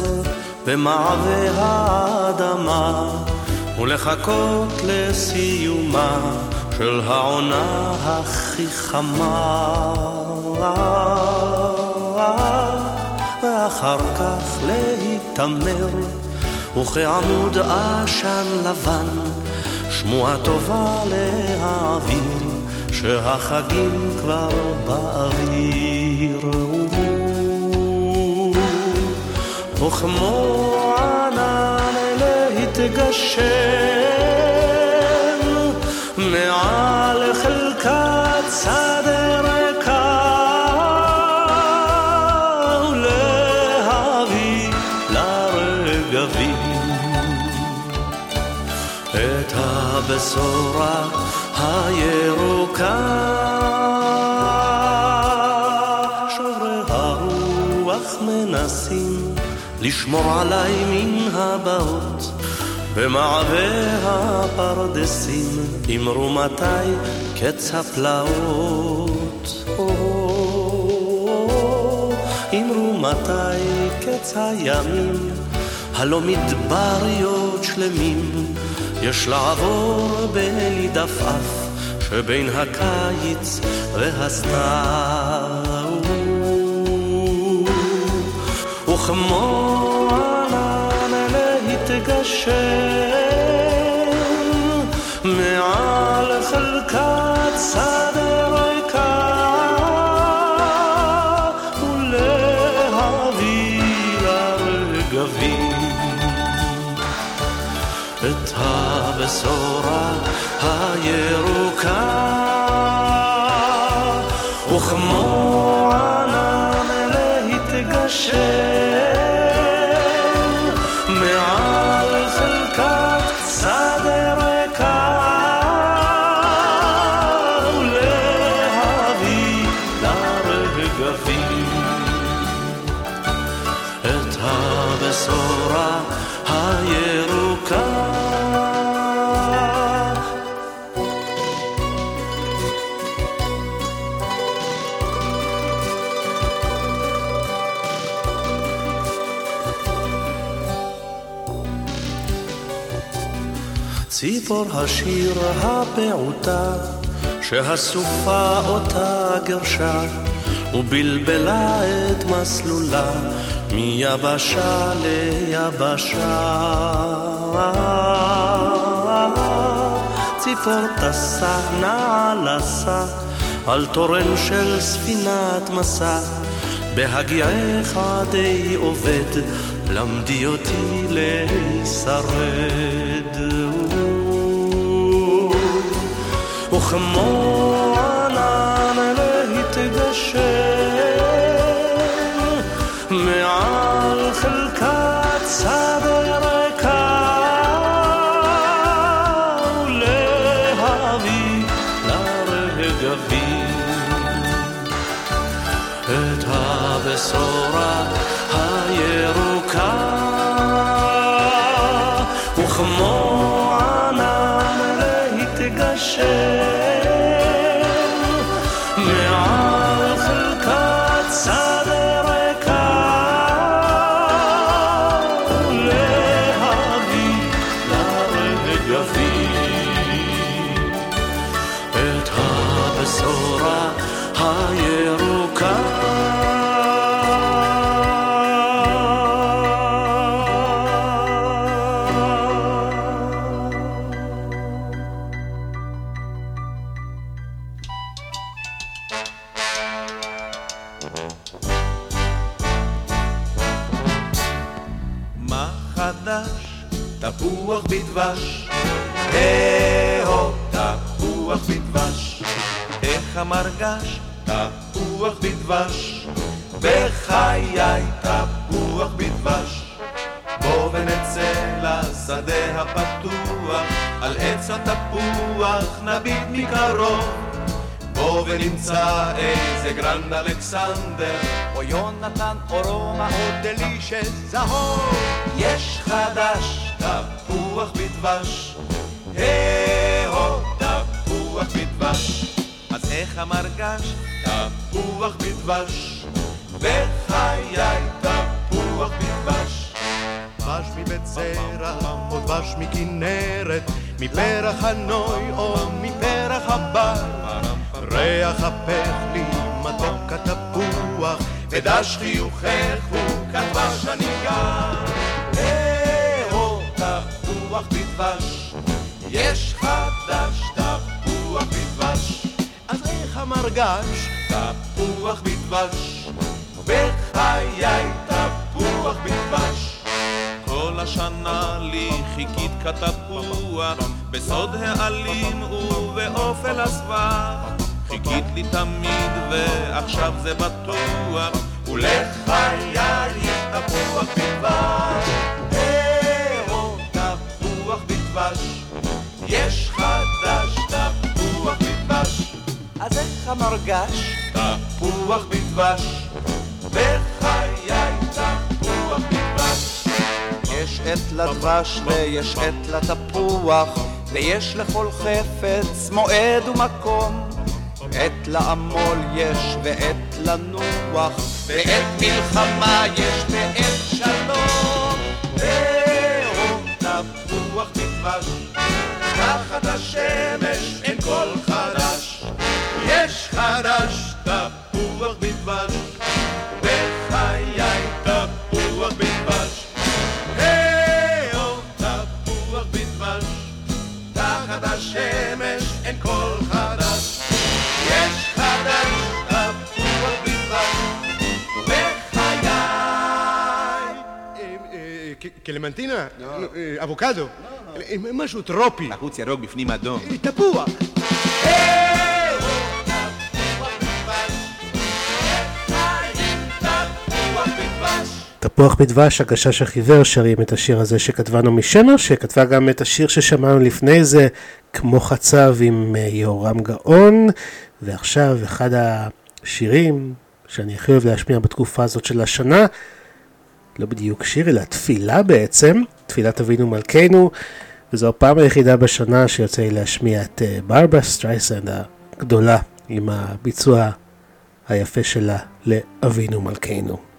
במעבה האדמה ולחכות לסיומה של העונה הכי חמה. ואחר כך להיתמר וכעמוד עשן לבן שמועה טובה להעביר שהחגים כבר באוויר וכמו ענן להתגשם מעל חלקת שדה ריקה ולהביא לרגבים את הבשורה הירוקה לשמור עליי מן הבאות. במעבה הפרדסים אמרו מתי קץ הפלאות. אמרו מתי קץ הימים הלא מדבריות שלמים. יש לעבור בלי דפאף שבין הקיץ והסתיו וכמו ענן להתגשר מעל חלקת שדה ציפור השיר הפעוטה שהסופה אותה גרשה ובלבלה את מסלולה מיבשה ליבשה. ציפור טסה נעלסה על תורן של ספינת מסע. בהגיעך די עובד למדי אותי להישרד וכמו ועכשיו זה בטוח, ולחיי תפוח בדבש. הו, תפוח בדבש, יש חדש תפוח בדבש. אז איך המרגש? תפוח בדבש, בחיי תפוח בדבש. יש עת לדבש ויש עת לתפוח, ויש לכל חפץ מועד ומקום. לעמול יש, ועת לנוח, ועת מלחמה יש, ועת שלום. ועוד תפוח מדבש, תחת השמש אבוקדו? משהו טרופי. בחוץ ירוק, בפנים אדום. תפוח. תפוח בדבש, הגשש החיוור, שרים את השיר הזה שכתבה נעמי שמר, שכתבה גם את השיר ששמענו לפני זה, כמו חצב עם אה, יהורם גאון, ועכשיו אחד השירים שאני הכי אוהב להשמיע בתקופה הזאת של השנה, לא בדיוק שיר, אלא תפילה בעצם, תפילת אבינו מלכנו, וזו הפעם היחידה בשנה שיוצא לי להשמיע את אה, ברברה סטרייסנד הגדולה, עם הביצוע היפה שלה לאבינו מלכנו.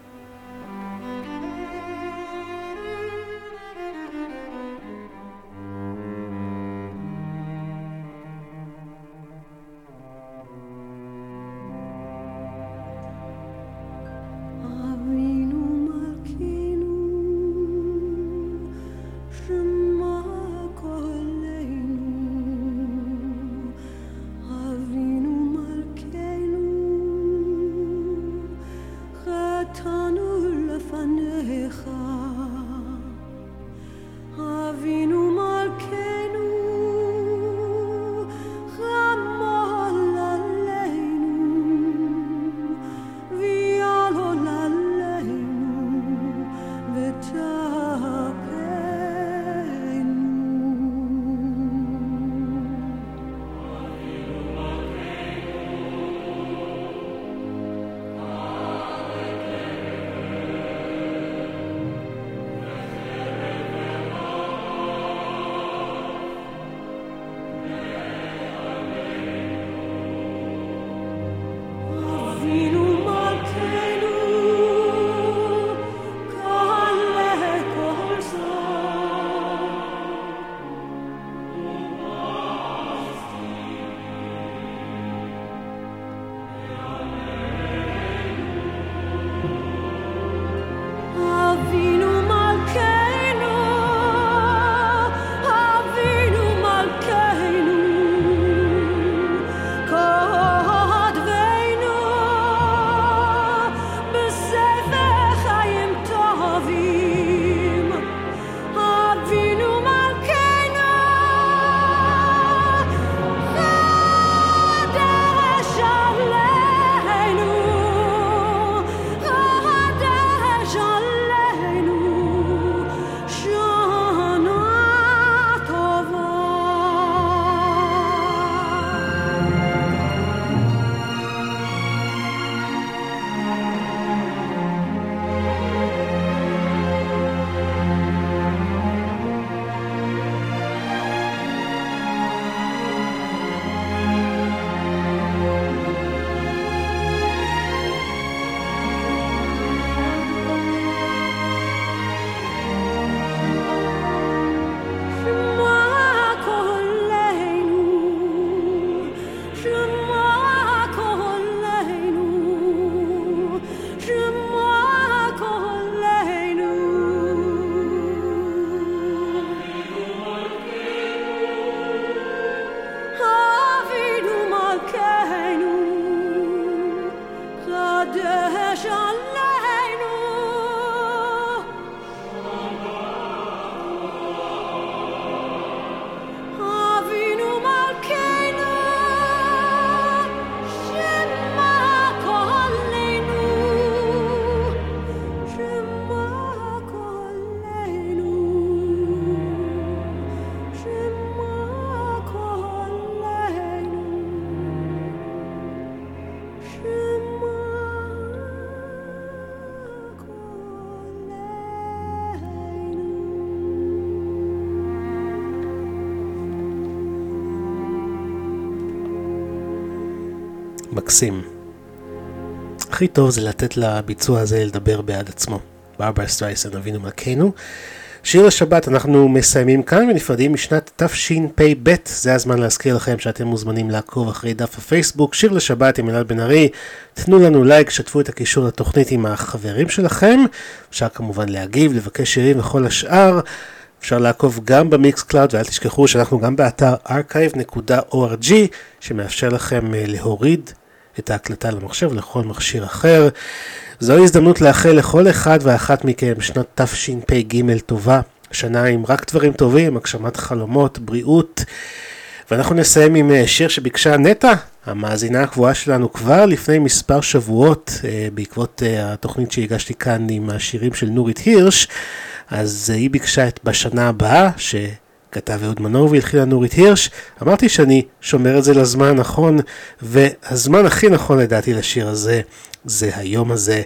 מקסים. הכי טוב זה לתת לביצוע הזה לדבר בעד עצמו. ברברה סטרייסנד, אבינו מלכנו, שיר לשבת אנחנו מסיימים כאן ונפרדים משנת תשפ"ב, זה הזמן להזכיר לכם שאתם מוזמנים לעקוב אחרי דף הפייסבוק, שיר לשבת עם אלעד בן ארי, תנו לנו לייק, שתפו את הקישור לתוכנית עם החברים שלכם, אפשר כמובן להגיב, לבקש שירים וכל השאר. אפשר לעקוב גם ב Mixcloud ואל תשכחו שאנחנו גם באתר archive.org שמאפשר לכם אה, להוריד את ההקלטה למחשב לכל מכשיר אחר. זו הזדמנות לאחל לכל אחד ואחת מכם שנת תשפ"ג טובה, שנה עם רק דברים טובים, הגשמת חלומות, בריאות. ואנחנו נסיים עם אה, שיר שביקשה נטע, המאזינה הקבועה שלנו כבר לפני מספר שבועות, אה, בעקבות התוכנית שהגשתי כאן עם השירים של נורית הירש. אז היא ביקשה את בשנה הבאה, שכתב אהוד מנור והלחינה נורית הירש. אמרתי שאני שומר את זה לזמן הנכון, והזמן הכי נכון לדעתי לשיר הזה, זה היום הזה,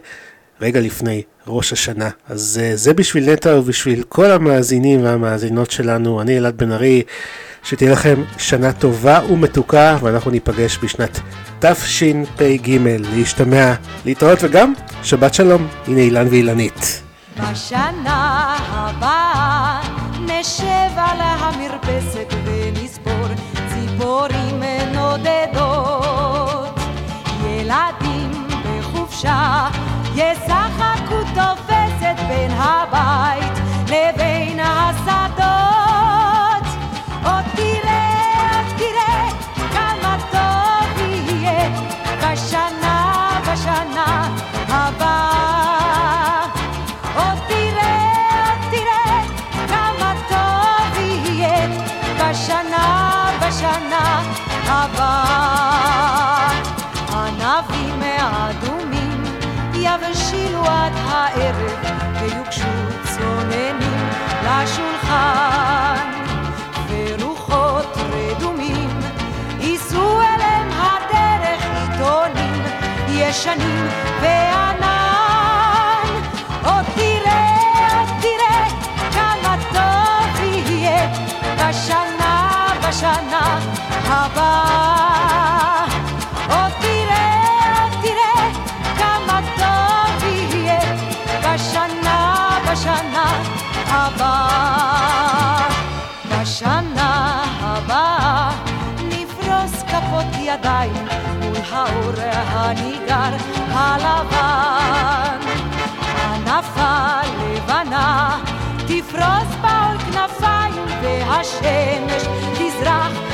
רגע לפני ראש השנה. אז זה בשביל נטע ובשביל כל המאזינים והמאזינות שלנו. אני אלעד בן ארי. שתהיה לכם שנה טובה ומתוקה, ואנחנו ניפגש בשנת תשפ"ג, להשתמע, להתראות וגם שבת שלום. הנה אילן ואילנית. בשנה הבאה נשב על המרפסת ונספור ציפורים נודדות. ילדים בחופשה ישחקו תופסת בין הבית ישנים וענן. האור הניגר הלבן. ענפה לבנה תפרוס בעול כנפיים והשמש תזרח